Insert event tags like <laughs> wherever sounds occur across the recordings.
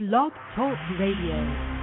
Blog Talk Radio.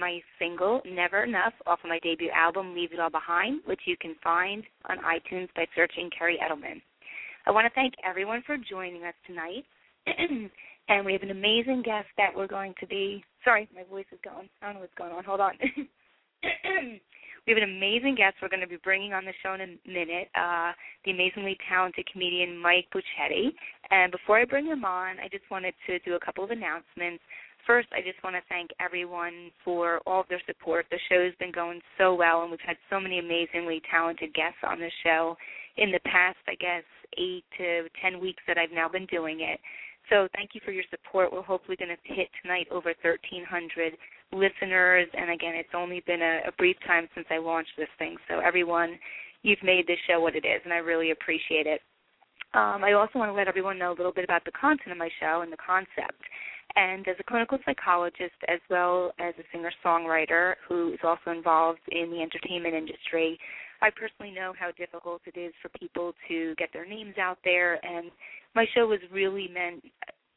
My single, Never Enough, off of my debut album, Leave It All Behind, which you can find on iTunes by searching Kerri Edelman. I want to thank everyone for joining us tonight. <clears throat> and we have an amazing guest that we're going to be. Sorry, my voice is gone. I don't know what's going on. Hold on. <clears throat> we have an amazing guest we're going to be bringing on the show in a minute, uh, the amazingly talented comedian Mike Bocchetti. And before I bring him on, I just wanted to do a couple of announcements. First, I just want to thank everyone for all of their support. The show's been going so well, and we've had so many amazingly talented guests on the show in the past, I guess, eight to ten weeks that I've now been doing it. So thank you for your support. We're hopefully going to hit tonight over 1,300 listeners, and again, it's only been a, a brief time since I launched this thing. So everyone, you've made this show what it is, and I really appreciate it. Um, I also want to let everyone know a little bit about the content of my show and the concept. And as a clinical psychologist, as well as a singer songwriter who is also involved in the entertainment industry, I personally know how difficult it is for people to get their names out there. And my show was really meant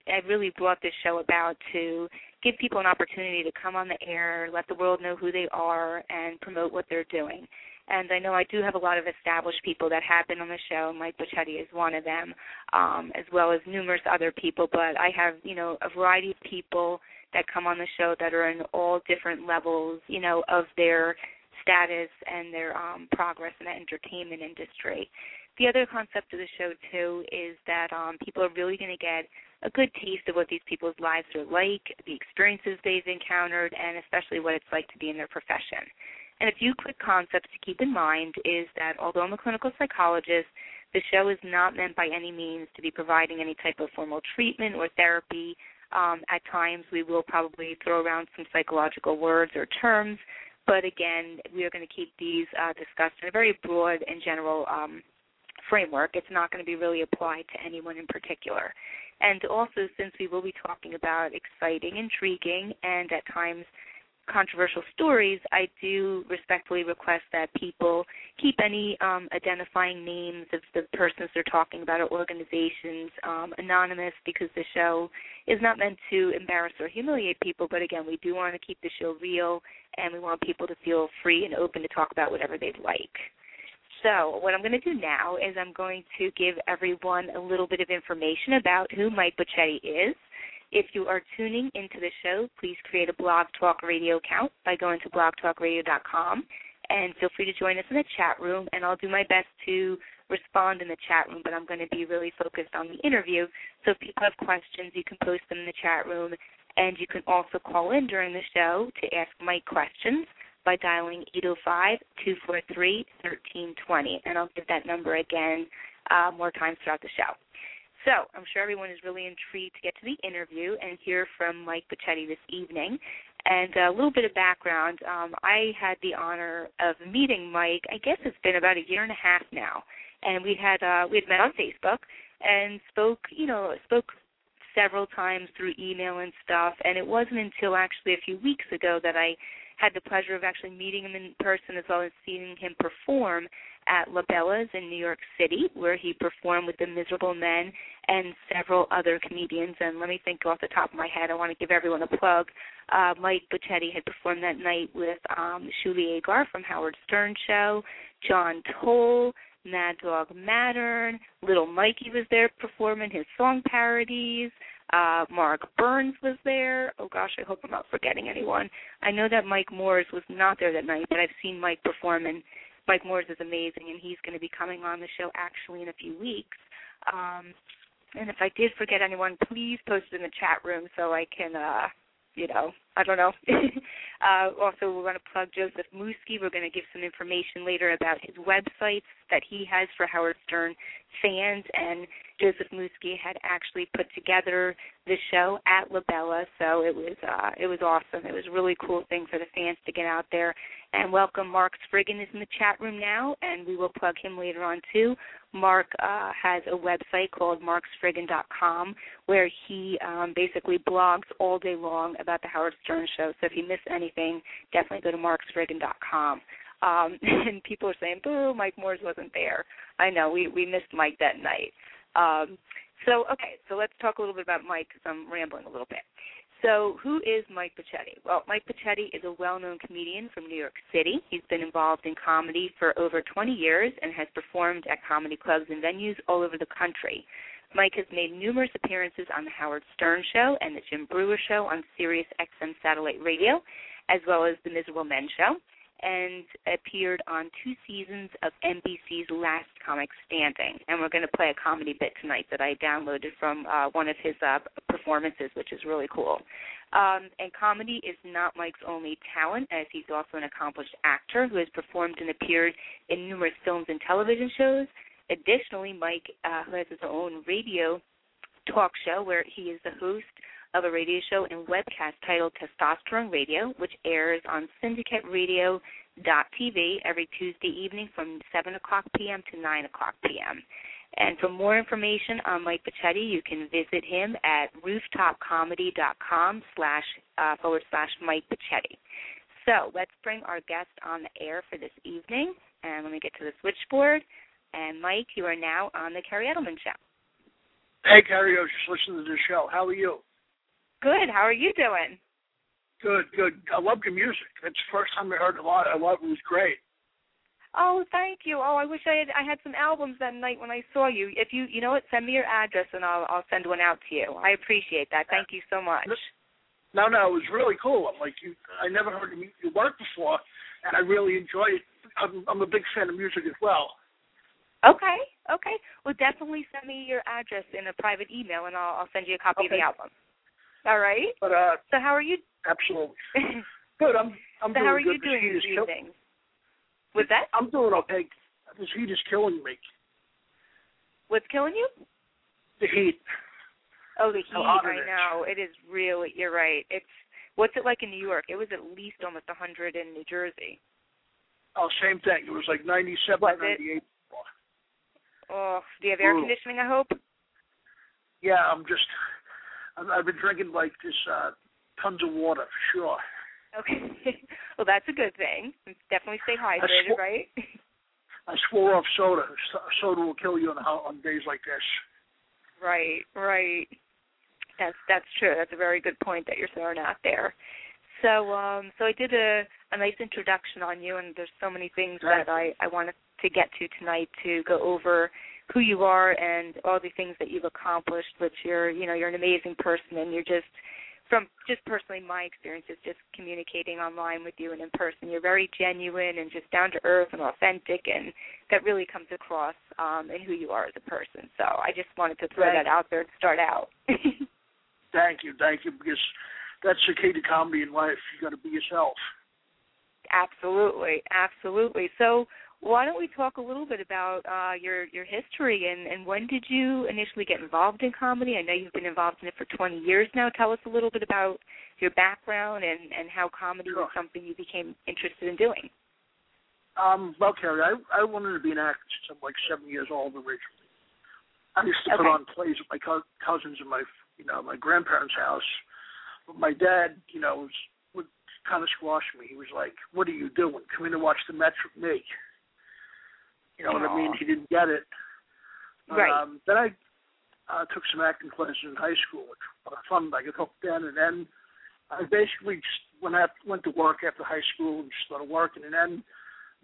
I really brought this show about to give people an opportunity to come on the air, let the world know who they are, and promote what they're doing. And I know I do have a lot of established people that have been on the show. Mike Bocchetti is one of them, um, as well as numerous other people. But I have, you know, a variety of people that come on the show that are in all different levels, you know, of their status and their um, progress in the entertainment industry. The other concept of the show too is that um, people are really going to get a good taste of what these people's lives are like, the experiences they've encountered, and especially what it's like to be in their profession. And a few quick concepts to keep in mind is that although I'm a clinical psychologist, the show is not meant by any means to be providing any type of formal treatment or therapy. Um, at times, we will probably throw around some psychological words or terms, but again, we are going to keep these uh, discussed in a very broad and general um, framework. It's not going to be really applied to anyone in particular. And also, since we will be talking about exciting, intriguing, and at times controversial stories, I do respectfully request that people keep any um, identifying names of the persons they're talking about or organizations um, anonymous because the show is not meant to embarrass or humiliate people, but again, we do want to keep the show real and we want people to feel free and open to talk about whatever they'd like. So, what I'm going to do now is I'm going to give everyone a little bit of information about who Mike Bocchetti is. If you are tuning into the show, please create a Blog Talk Radio account by going to blogtalkradio.com and feel free to join us in the chat room and I'll do my best to respond in the chat room, but I'm going to be really focused on the interview. So if people have questions, you can post them in the chat room and you can also call in during the show to ask Mike questions by dialing 805-243-1320 and I'll give that number again uh, more times throughout the show. So I'm sure everyone is really intrigued to get to the interview and hear from Mike Bocchetti this evening. And a little bit of background, um, I had the honor of meeting Mike. I guess it's been about a year and a half now, and we had uh, we had met on Facebook and spoke, you know, spoke several times through email and stuff. And it wasn't until actually a few weeks ago that I had the pleasure of actually meeting him in person as well as seeing him perform at La Bella's in New York City, where he performed with the Miserable Men and several other comedians. And let me think off the top of my head, I want to give everyone a plug. Uh, Mike Bocchetti had performed that night with um, Shuli Egar from Howard Stern Show, John Toll, Mad Dog Mattern, Little Mikey was there performing his song parodies. Uh, Mark Burns was there. Oh gosh, I hope I'm not forgetting anyone. I know that Mike Moores was not there that night, but I've seen Mike perform, and Mike Moores is amazing, and he's going to be coming on the show actually in a few weeks. Um, and if I did forget anyone, please post it in the chat room so I can, uh, you know, I don't know. <laughs> uh, also, we're going to plug Joseph Musky. We're going to give some information later about his websites that he has for Howard Stern fans. And Joseph Musky had actually put together the show at La Bella, so it was uh, it was awesome. It was a really cool thing for the fans to get out there and welcome Mark Spriggan is in the chat room now, and we will plug him later on too. Mark uh, has a website called markspriggan.com where he um, basically blogs all day long about the Howard Stern Show. So if you miss anything, definitely go to markspriggan.com. Um, <laughs> and people are saying, "Boo, Mike Moores wasn't there." I know we we missed Mike that night. Um, so okay, so let's talk a little bit about Mike because I'm rambling a little bit. So, who is Mike Bocchetti? Well, Mike Bocchetti is a well known comedian from New York City. He's been involved in comedy for over 20 years and has performed at comedy clubs and venues all over the country. Mike has made numerous appearances on The Howard Stern Show and The Jim Breuer Show on Sirius XM Satellite Radio, as well as The Miserable Men Show and appeared on two seasons of NBC's Last Comic Standing. And we're going to play a comedy bit tonight that I downloaded from uh, one of his uh, performances, which is really cool. Um, and comedy is not Mike's only talent, as he's also an accomplished actor who has performed and appeared in numerous films and television shows. Additionally, Mike, uh, who has his own radio talk show where he is the host of a radio show and webcast titled Testosterone Radio, which airs on Syndicate Radio TV every Tuesday evening from 7 o'clock p.m. to 9 o'clock p.m. And for more information on Mike Bocchetti, you can visit him at rooftopcomedy.com slash uh, forward slash Mike Bocchetti. So let's bring our guest on the air for this evening. And let me get to the switchboard. And Mike, you are now on the Kerri Edelman Show. Hey, Kerri, I was just listening to the show. How are you? Good. How are you doing? Good, good. I love your music. It's the first time I heard a lot. I love it. It was great. Oh, thank you. Oh, I wish I had I had some albums that night when I saw you. If you you know what, send me your address and I'll I'll send one out to you. I appreciate that. Thank you so much. No, no, it was really cool. I'm like you. I never heard your work before, and I really enjoy it. I'm, I'm a big fan of music as well. Okay, okay. Well, definitely send me your address in a private email, and I'll I'll send you a copy Okay. of the album. All right. But uh, So how are you? absolutely <laughs> good. I'm I'm so doing how are good. you doing the heat this is kill-? Was that I'm doing okay. This heat is killing me. what's killing you? The heat. Oh, the heat How hot it right now. It is really. You're right. It's what's it like in New York? It was at least almost 100 in New Jersey. Oh, same thing. It was like 97, Was it? 98. Oh, do you have air Brutal. conditioning? I hope. Yeah, I'm just. I've, I've been drinking like just uh tons of water for sure. Okay. <laughs> well, that's a good thing. Definitely stay hydrated, sw- right? <laughs> I swore off soda. Soda will kill you on, on days like this. right, right. That's that's true. That's a very good point that you're throwing out there. So, um, so I did a a nice introduction on you, and there's so many things that I I wanted to get to tonight to go over who you are and all the things that you've accomplished. Which you're, you know, you're an amazing person, and you're just from just personally my experiences just communicating online with you and in person you're very genuine and just down to earth and authentic and that really comes across um in who you are as a person so i just wanted to throw Thank that out there to start out <laughs> Thank you, thank you, because that's the key to comedy in life. You got to be yourself. absolutely absolutely so why don't we talk a little bit about uh your your history and and when did you initially get involved in comedy i know you've been involved in it for 20 years now tell us a little bit about your background and and how comedy was something you became interested in doing Um, well, Kerri, I I wanted to be an actor since I'm like seven years old originally. I used to put on plays with my co- cousins in my you know my grandparents' house. But my dad, you know, was would kind of squash me. He was like, "What are you doing? Come in and watch the Mets with me." You know what I mean? He didn't get it. Right. Um, then I uh, took some acting classes in high school, which was fun. I got hooked then, and then I basically just went out, went to work after high school and started working. And then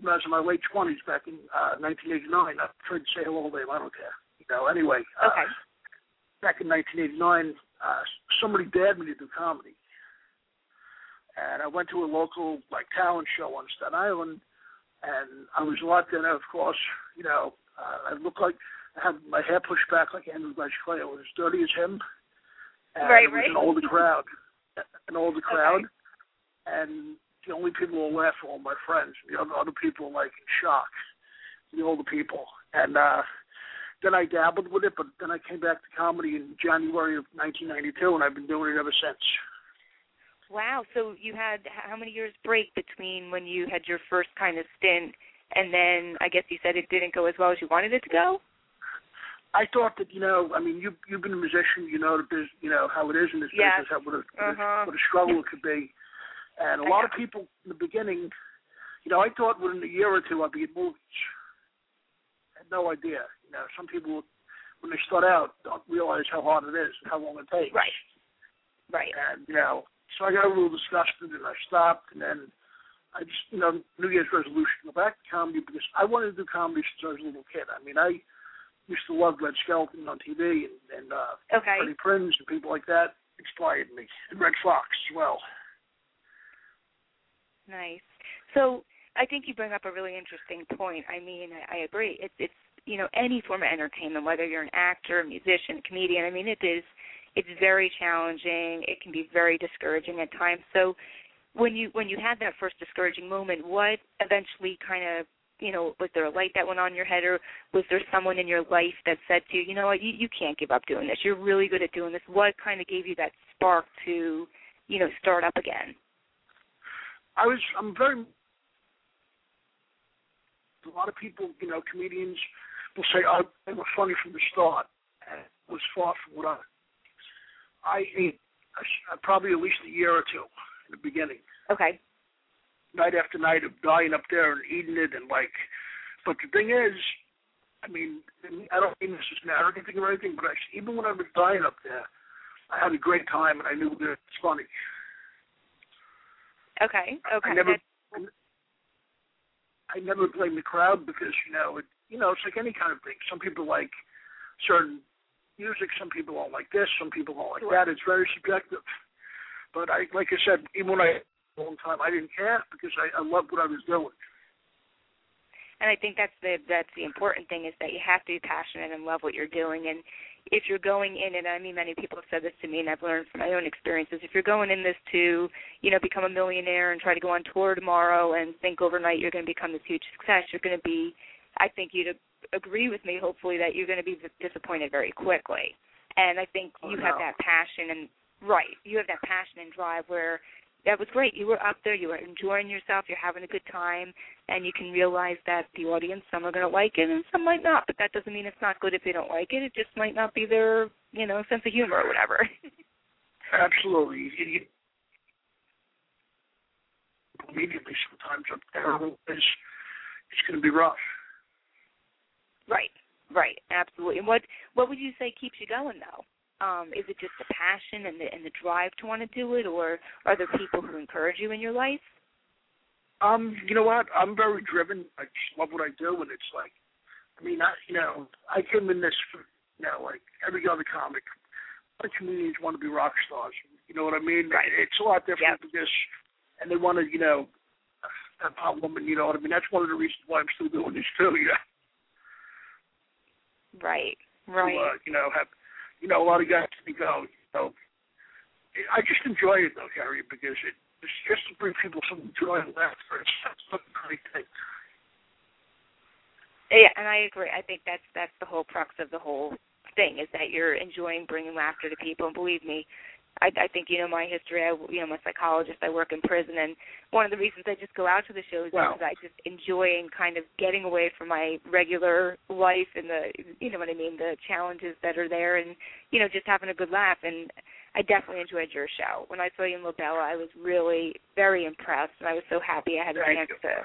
when I was in my late twenties, back in uh, 1989, I tried to say hello to him. I don't care. You know. Anyway. Uh, Back in 1989, uh, somebody dared me to do comedy, and I went to a local like talent show on Staten Island, and I was thinner, of course. You know, uh, I looked like I had my hair pushed back like Andrew Dice Clay. I was as dirty as him. And Right, it was right. an older <laughs> crowd, an older crowd, and the only people who were laughing were my friends. The other other people were like in shock. The older people, and uh, then I dabbled with it, but then I came back to comedy in January of 1992, and I've been doing it ever since. Wow. So you had how many years break between when you had your first kind of stint and then I guess you said it didn't go as well as you wanted it to go? I thought that you know, I mean, you you've been a musician, you know, the bus you know how it is in this Yes. business, how what a, what, Uh-huh. a, what a struggle it could be, and a lot of people in the beginning, you know, I thought within a year or two I'd be in movies. I had no idea, you know. Some people, when they start out, don't realize how hard it is and how long it takes. Right. Right. And you know, so I got a little disgusted and I stopped, and then I just, you know, New Year's resolution go back to comedy because I wanted to do comedy since I was a little kid. I mean, I used to love Red Skelton on TV and, and uh, Okay. Freddie Prinze and people like that inspired me, and Redd Foxx as well. Nice. So I think you bring up a really interesting point. I mean, I, I agree. It's it's you know any form of entertainment, whether you're an actor, a musician, a comedian. I mean, it is it's very challenging. It can be very discouraging at times. So when you when you had that first discouraging moment, what eventually kind of you know was there a light that went on your head, or was there someone in your life that said to you, you know what, you, you can't give up doing this. You're really good at doing this. What kind of gave you that spark to you know start up again? I was, I'm very. A lot of people, you know, comedians will say, "Oh, they were funny from the start." It was far from what I. I ate uh, probably at least a year or two in the beginning. Okay. night after night of dying up there and eating it and like but the thing is I mean, I don't mean this is an arrogant thing or anything, but I, even when I was dying up there, I had a great time and I knew that it's funny. Okay. Okay. I never, That's- I never blame the crowd because you know, it, you know, it's like any kind of thing. Some people like certain music, some people don't like this, some people don't like that. It's very subjective. But I, like I said, even when I a long time, I didn't care because I, I loved what I was doing. and I think that's the that's the important thing is that you have to be passionate and love what you're doing. And if you're going in, and I mean, many people have said this to me, and I've learned from my own experiences. If you're going in this to, you know, become a millionaire and try to go on tour tomorrow and think overnight you're going to become this huge success, you're going to be. I think you'd agree with me, hopefully, that you're going to be disappointed very quickly. And I think Oh, you have that passion and right, you have that passion and drive where that was great. You were up there, you were enjoying yourself, you're having a good time, and you can realize that the audience, some are going to like it and some might not, but that doesn't mean it's not good if they don't like it. It just might not be their, you know, sense of humor or whatever. <laughs> Absolutely. You, you, immediately, sometimes up there is it's going to be rough. Right, right, absolutely. And what what would you say keeps you going though? Um, is it just the passion and the and the drive to want to do it, or are there people who encourage you in your life? Um, you know what? I'm very driven. I just love what I do, and it's like, I mean, I, you know, I came in this, for, you know, like every other comic. A lot of comedians want to be rock stars. You know what I mean? Right. It's a lot different Yep. because, and they want to, you know, a pop woman. You know what I mean? That's one of the reasons why I'm still doing this too. You know, Right, to, right. uh, you know, have, you know, a lot of guys think, oh, you know, I just enjoy it though, Gary, because it, it's just to bring people some joy and laughter. It's that's a great thing. Yeah, and I agree. I think that's that's the whole crux of the whole thing is that you're enjoying bringing laughter to people. And believe me, I, I think you know my history. I, you know, I'm a psychologist. I work in prison, and one of the reasons I just go out to the shows Wow. is because I just enjoy and kind of getting away from my regular life and the, you know what I mean, the challenges that are there, and you know, just having a good laugh. And I definitely enjoyed your show. When I saw you in Lobella, I was really very impressed, and I was so happy I had a chance you. to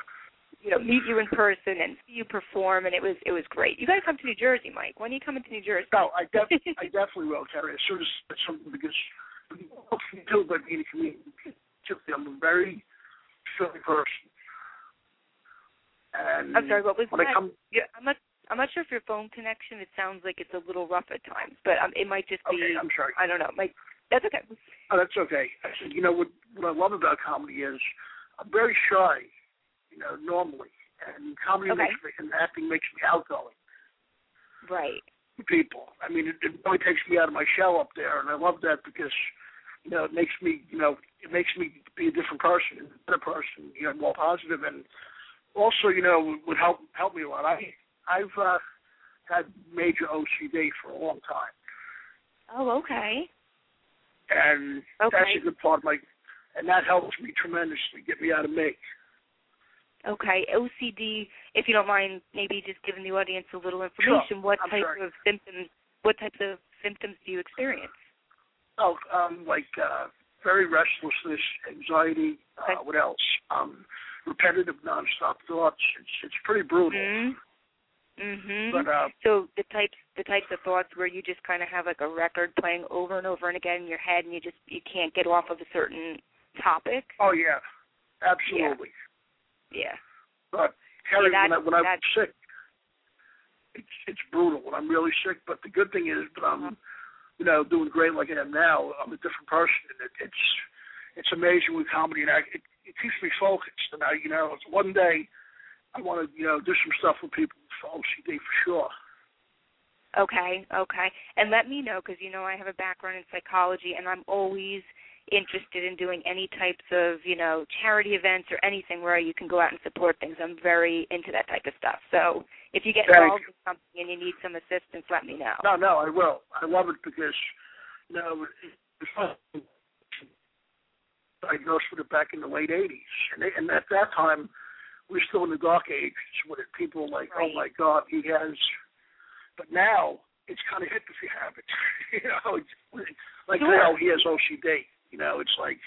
you know meet you in person and see you perform and it was it was great you got to come to new jersey mike when are you coming to new jersey No, I def- <laughs> I definitely will, Terry. As soon as something because what can you do but being a comedian? I'm a very silly person, and i'm sorry what was that I come, yeah, i'm not i'm not sure if your phone connection it sounds like it's a little rough at times but um, it might just be okay, I'm sorry. i don't know like that's okay Oh, that's okay. I said, you know what? What I love about comedy is I'm very shy, you know, normally, and comedy Okay. makes me, and acting makes me outgoing right people. I mean, it, it really takes me out of my shell up there, and I love that because, you know, it makes me, you know, it makes me be a different person, a better person, you know, more positive, and also, you know, would help help me a lot. I I've uh, had major OCD for a long time, oh okay and Okay. that's a good part of my, and that helps me tremendously, get me out of make. Okay ocd if you don't mind maybe just giving the audience a little information what I'm type sorry. of symptoms what types of symptoms do you experience Oh, um, like uh, very restlessness, anxiety. Uh, What else? Um, repetitive, nonstop thoughts. It's it's pretty brutal. mhm mhm But uh, So the types the types of thoughts where you just kind of have like a record playing over and over and again in your head, and you just you can't get off of a certain topic. oh yeah, absolutely. Yeah. But Terry, that- when I when I'm sick, it's it's brutal when I'm really sick. But the good thing is that I'm, uh-huh. you know, doing great like I am now. I'm a different person, and it, it's it's amazing with comedy, and I, it it keeps me focused. And I, you know, it's one day I want to you know do some stuff with people for OCD for sure. Okay. Okay. And let me know because you know I have a background in psychology, and I'm always interested in doing any types of you know charity events or anything where you can go out and support things. I'm very into that type of stuff. So if you get Thank involved in something and you need some assistance, let me know. No, no, I will. I love it because, you know, it's fun. diagnosed with it back in the late '80s, and, they, and at that time, we were still in the dark ages when it, people were like, oh Right. "Oh my God, he has." But now it's kind of hip if you have it. <laughs> you know, it's, like Sure. now he has OCD. You know, it's like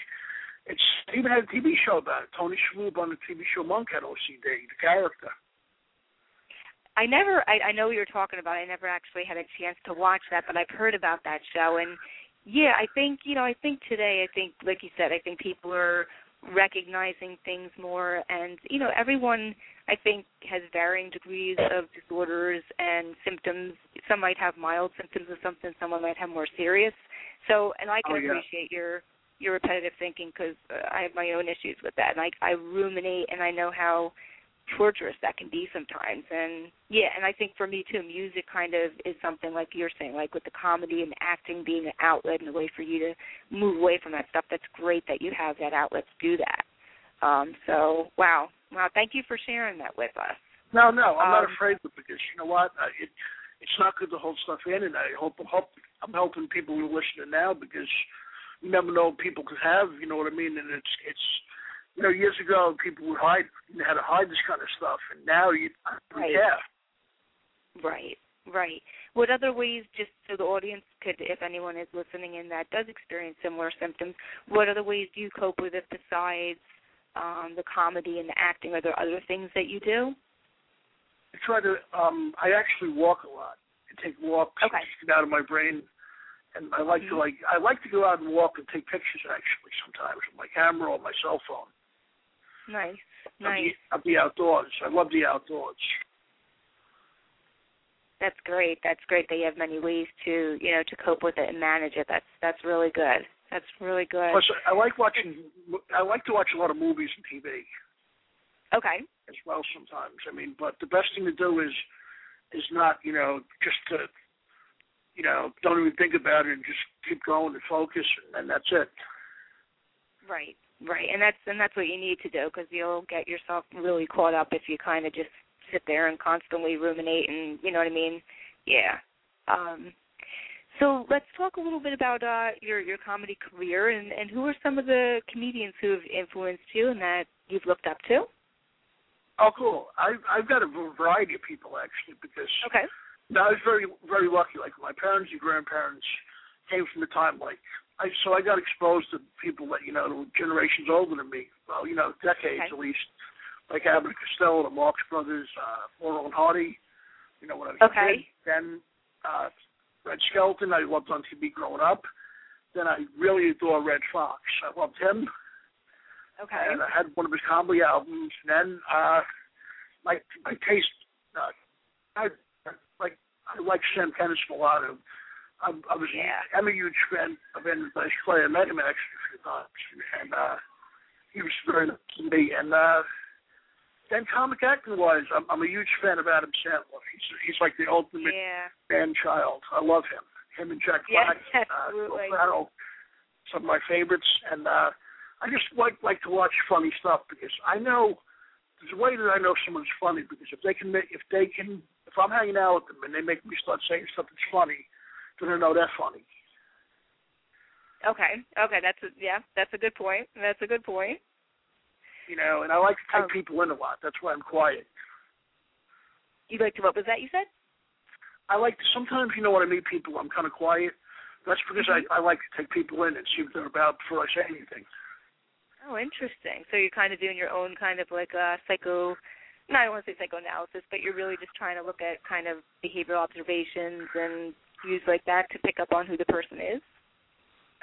it's even had a TV show about it. Tony Shalhoub on the TV show Monk had OCD, the character. I never. I, I know you're talking about. I never actually had a chance to watch that, but I've heard about that show, and yeah, I think you know. I think today, I think, like you said, I think people are recognizing things more, and you know, everyone I think has varying degrees of disorders and symptoms. Some might have mild symptoms of something. Someone might have more serious. So, and I oh, can Oh, yeah. appreciate your your repetitive thinking because uh, I have my own issues with that, and I I ruminate, and I know how torturous that can be sometimes. And yeah, and I think for me too, music kind of is something like you're saying, like with the comedy and acting being an outlet and a way for you to move away from that stuff. That's great that you have that outlet to do that. Um, so wow, wow, thank you for sharing that with us. No, no, I'm not Um, afraid of it because you know what? Uh, it it's not good to hold stuff in, and I hope hope I'm helping people who are listening now because you never know people could have. You know what I mean? And it's it's you know years ago people would hide you had to hide this kind of stuff, and now you Right. yeah. Right, right. What other ways, just so the audience could, if anyone is listening in that does experience similar symptoms, what other ways do you cope with it besides um, the comedy and the acting? Are there other things that you do? I try to um I actually walk a lot. I take walks Okay. to get out of my brain. And I like to like I like to go out and walk and take pictures actually sometimes with my camera or my cell phone. Nice, Of nice. the, of the outdoors. I love the outdoors. That's great. That's great that you have many ways to, you know, to cope with it and manage it. That's that's really good. That's really good. Plus, I like watching. I like to watch a lot of movies and TV Okay. as well sometimes. I mean, but the best thing to do is is not you know just to you know don't even think about it and just keep going and focus and, and that's it. Right, right, and that's and that's what you need to do because you'll get yourself really caught up if you kind of just sit there and constantly ruminate and you know what I mean. Yeah. Um, so let's talk a little bit about uh, your your comedy career and and who are some of the comedians who have influenced you and that you've looked up to. Oh, cool. I've I've got a variety of people actually because Okay. No, I was very very lucky. Like my parents and grandparents came from the time like I so I got exposed to people that you know generations older than me. Well, you know decades Okay. at least. Like Abbott and Costello, the Marx Brothers, uh, Laurel and Hardy. You know when I was Okay. a kid. Then uh, Red Skelton, I loved on TV growing up. Then I really adore Redd Foxx. I loved him Okay. and I had one of his comedy albums. And then uh, my my taste, uh, I I like Sam lot. Of, I, I was Yeah. I'm a huge fan of him. I Clay. I met him actually a few times, and uh, he was very nice to me. And uh, then comic acting wise, I'm, I'm a huge fan of Adam Sandler. He's he's like the ultimate Yeah. man child. I love him. Him and Jack Black, uh. Will Ferrell, some of my favorites. And uh, I just like like to watch funny stuff because I know there's a way that I know someone's funny because if they can make if they can if I'm hanging out with them and they make me start saying that's funny, then I know they're funny. Okay. Okay. That's a, yeah. That's a good point. That's a good point. You know, and I like to take Um, people in a lot. That's why I'm quiet. You like to what was that you said? I like to sometimes you know when I meet people I'm kind of quiet. That's because Mm-hmm. I I like to take people in and see what they're about before I say anything. Oh, interesting. So you're kind of doing your own kind of like a psycho, no, I don't want to say psychoanalysis, but you're really just trying to look at kind of behavioral observations and use like that to pick up on who the person is.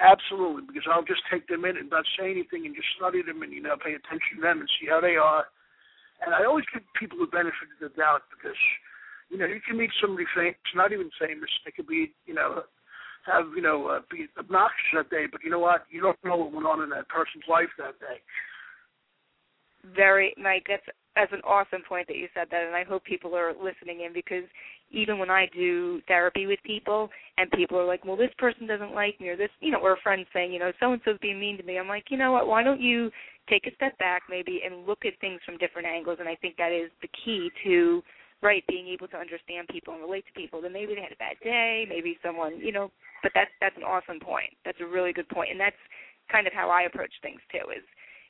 Absolutely, because I'll just take them in and not say anything and just study them and you know pay attention to them and see how they are. And I always give people the benefit of the doubt because you know you can meet somebody famous, not even famous. They could be you know have you know uh, be obnoxious that day, but you know what? You don't know what went on in that person's life that day. Very, Mike. That's that's an awesome point that you said that, and I hope people are listening in because even when I do therapy with people and people are like, "Well, this person doesn't like me," or this, you know, or a friend saying, "You know, so and so's being mean to me," I'm like, you know what? Why don't you take a step back maybe and look at things from different angles? And I think that is the key to right being able to understand people and relate to people. Then maybe they had a bad day, maybe someone, you know, but that's that's an awesome point. That's a really good point, and that's kind of how I approach things too. Is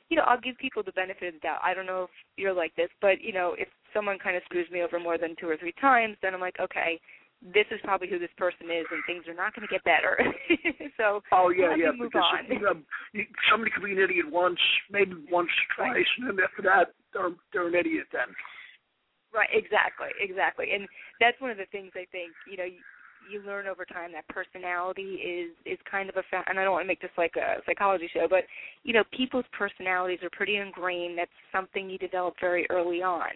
you know, I'll give people the benefit of the doubt. I don't know if you're like this, but you know, if someone kind of screws me over more than two or three times, then I'm like, okay, this is probably who this person is, and things are not going to get better. <laughs> so Oh yeah, yeah. move because on. You know, you, somebody could be an idiot once, maybe once, or twice, and then after that, they're they're an idiot. Then Right, exactly, exactly, and that's one of the things I think you know you, learn over time that personality is is kind of a fa- and I don't want to make this like a psychology show, but you know people's personalities are pretty ingrained. That's something you develop very early on.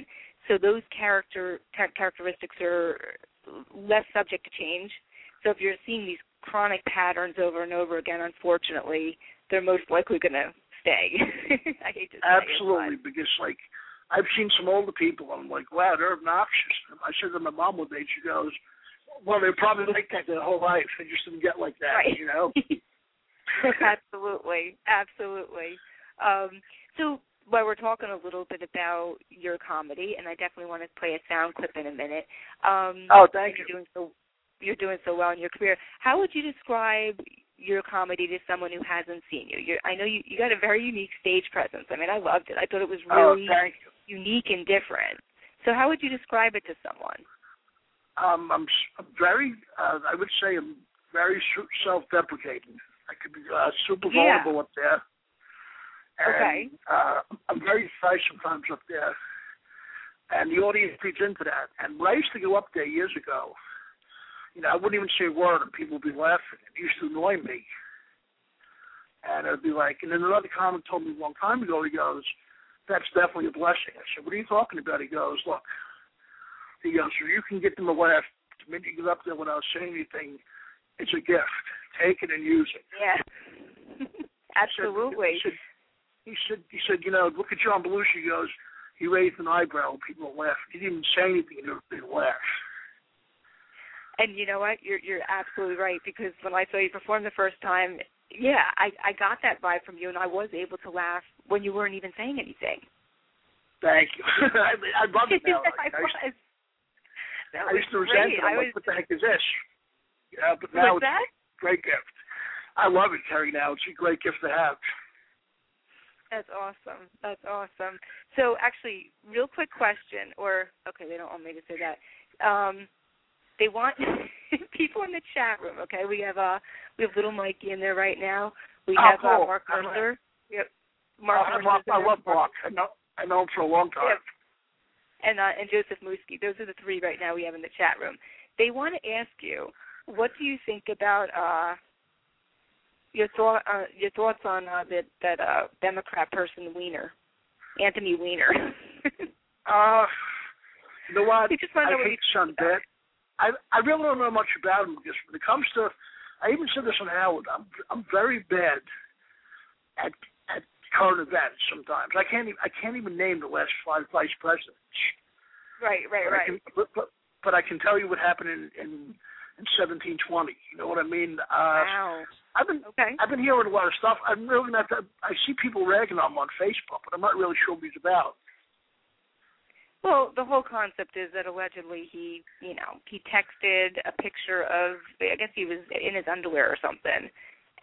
So those character char- characteristics are less subject to change. So if you're seeing these chronic patterns over and over again, unfortunately, they're most likely going to stay. <laughs> I hate to say Absolutely, it, because like I've seen some older people, and I'm like, wow, they're obnoxious. I said to my mom one day, she goes, "Well, they're probably like that their whole life. They just didn't get like that, Right. you know." <laughs> absolutely, absolutely. Um, so while we're talking a little bit about your comedy, and I definitely want to play a sound clip in a minute. Um, Oh, thank you're you. Doing so, you're doing so well in your career. How would you describe your comedy to someone who hasn't seen you? You're, I know you, you got a very unique stage presence. I mean, I loved it. I thought it was Oh, really you. unique and different. So how would you describe it to someone? Um, I'm, very, uh, I would say, I'm very self-deprecating. I could be uh, super Yeah. vulnerable up there. And, Okay. Uh, I'm very shy sometimes up there, and the audience feeds into that. And when I used to go up there years ago, you know, I wouldn't even say a word, and people would be laughing. It used to annoy me. And it'd be like, and then another comic told me a long time ago. He goes, "That's definitely a blessing." I said, "What are you talking about?" He goes, "Look." He goes, you can get them to laugh, the minute you get up there without saying anything, it's a gift. Take it and use it." Yeah. <laughs> Absolutely. He said, he said, he said, you know, look at John Belushi. He goes, he raised an eyebrow. People laughed. He didn't even say anything. and They laughed. And you know what? You're you're absolutely right because when I saw you perform the first time, yeah, I I got that vibe from you, and I was able to laugh when you weren't even saying anything. Thank you. <laughs> I, I love it <laughs> now. I I, was. That I was used to resent great. it. I I'm was. like, what the heck is this? Yeah, but now What's it's that? a great gift. I love it, Terry. Now it's a great gift to have. That's awesome. That's awesome. So actually, real quick question, or okay, they don't want me to say that. Um, they want <laughs> people in the chat room. Okay, we have uh we have little Mikey in there right now. We Oh, have cool. uh, Mark. Mercer. Yep. Mark I, love, I love Brock. I know, I know him for a long time. Yep. And uh, and Joseph Musky. Those are the three right now we have in the chat room. They want to ask you, what do you think about uh, your thought uh, your thoughts on uh, that that uh, Democrat person Weiner, Anthony Weiner? <laughs> Uh, you know what? Just I hate you Son. I I really don't know much about him because when it comes to, I even said this on Howard. I'm I'm very bad at current events. Sometimes I can't even I can't even name the last five vice presidents. right, right, But right. can, but, but but I can tell you what happened in in in 1720. You know what I mean? Uh, wow. I've been Okay. I've been hearing a lot of stuff. I'm really not that. I see people ragging on him on Facebook, but I'm not really sure what he's about. Well, the whole concept is that allegedly he, you know, he texted a picture of, I guess he was in his underwear or something,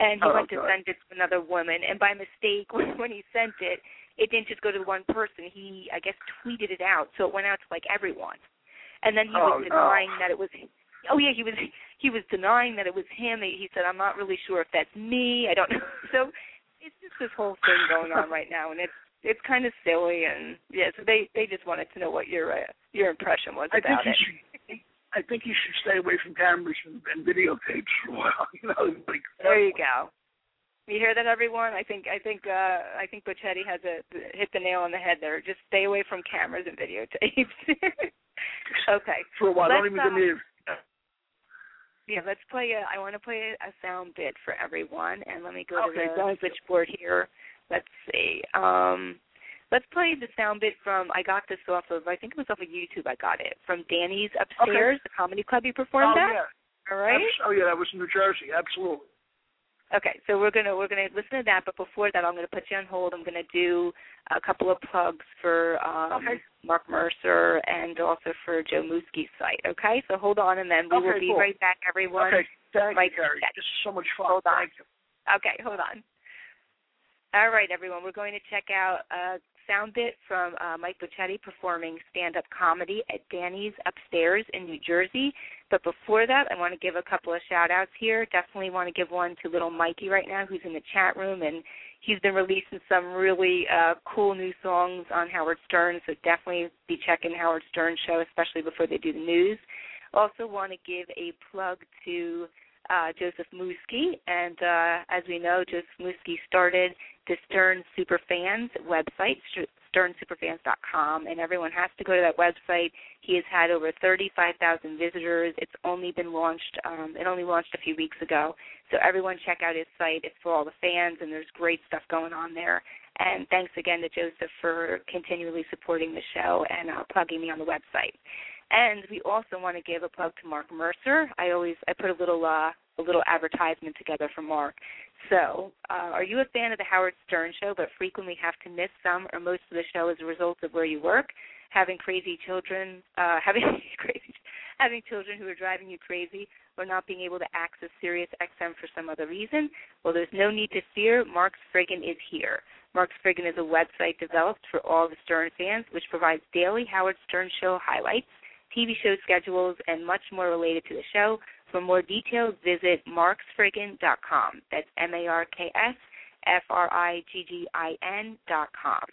and he Oh, went to God. send it to another woman, and by mistake, <laughs> when, he sent it, it didn't just go to one person. He, I guess, tweeted it out, so it went out to like everyone, and then he Oh, was no. denying that it was. Oh yeah, he was <laughs> he was denying that it was him. He he said, "I'm not really sure if that's me. I don't know." <laughs> So it's just this whole thing going on right now, and it's it's kind of silly and yeah so they they just wanted to know what your uh, your impression was I about it should. I think you should stay away from cameras and, and videotapes for a while. <laughs> You know, like there you go you hear that everyone i think i think uh i think Bocchetti has a hit the nail on the head there just stay away from cameras and videotapes <laughs> okay for a while. Let's, don't even uh, give me. yeah let's play a i want to play a, sound bit for everyone and let me go Okay, to the switchboard here let's see um Let's play the sound bit from I got this off of I think it was off of YouTube I got it from Danny's upstairs, the comedy club you performed Oh at. yeah. All right. Abs- oh yeah, that was in New Jersey. Absolutely. Okay, so we're gonna we're gonna listen to that, but before that, I'm gonna put you on hold. I'm gonna do a couple of plugs for um, Okay. Mark Mercer and also for Joe Muski's site. Okay, so hold on, and then we will be cool. right back, everyone. Okay. Thank Mike you, Gary. This is so much fun. Hold on. Thank you. Okay, hold on. All right, everyone, we're going to check out a sound bit from uh, Mike Bocchetti performing stand-up comedy at Danny's upstairs in New Jersey. But before that, I want to give a couple of shout-outs here. Definitely want to give one to little Mikey right now, who's in the chat room, and he's been releasing some really uh, cool new songs on Howard Stern. So definitely be checking Howard Stern show, especially before they do the news. Also, want to give a plug to uh, Joseph Musky, and uh, as we know, Joseph Musky started the Stern Superfans website, sternsuperfans.com, and everyone has to go to that website. He has had over 35,000 visitors. It's only been launched. Um, it only launched a few weeks ago, so everyone check out his site. It's for all the fans, and there's great stuff going on there. And thanks again to Joseph for continually supporting the show and uh, plugging me on the website. And we also want to give a plug to Mark Mercer. I always I put a little uh, a little advertisement together for Mark. So, uh, are you a fan of the Howard Stern show, but frequently have to miss some or most of the show as a result of where you work, having crazy children, uh, <laughs> having crazy, having children who are driving you crazy, or not being able to access Sirius XM for some other reason? Well, there's no need to fear. Mark's Friggin is here. Mark's Friggin is a website developed for all the Stern fans, which provides daily Howard Stern show highlights TV show schedules, and much more related to the show. For more details, visit marksfriggin.com. That's M A R K S F R I G G I N.com.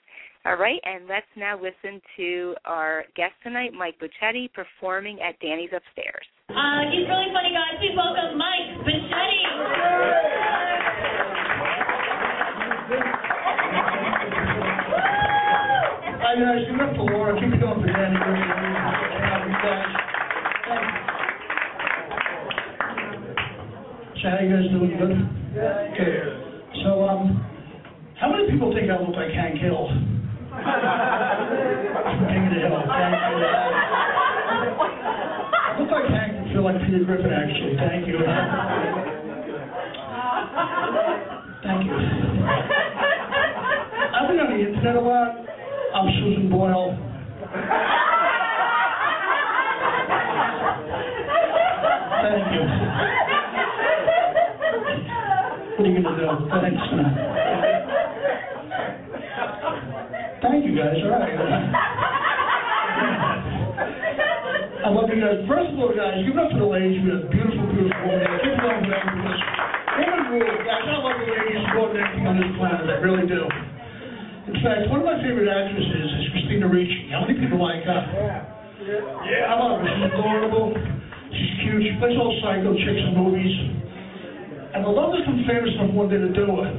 All right, and let's now listen to our guest tonight, Mike Bocchetti, performing at Danny's Upstairs. Uh, he's really funny, guys. Please welcome Mike Bocchetti. Hi guys, give it up for Laura. Keep it going for Danny. How you guys doing? Good? Good. So um, how many people think I look like Hank Hill? King of the Hill. Thank you. I look like Hank. Feel like Peter Griffin actually. Thank you. Thank you. I've been on the internet a lot. I'm Susan Boyle. You going? Thanks, man. Thank you, guys. All right. I love you guys. First of all, guys, give it up for the ladies. We have beautiful, beautiful women. Keep it up for them women rule. Guys, I love the ladies more than anything on this planet. I really do. In fact, one of my favorite actresses is Christina Ricci. How many people like her? Yeah. Yeah, I love her. She's adorable. She's cute. She plays all psycho chicks in movies. And the love become famous enough one to do it.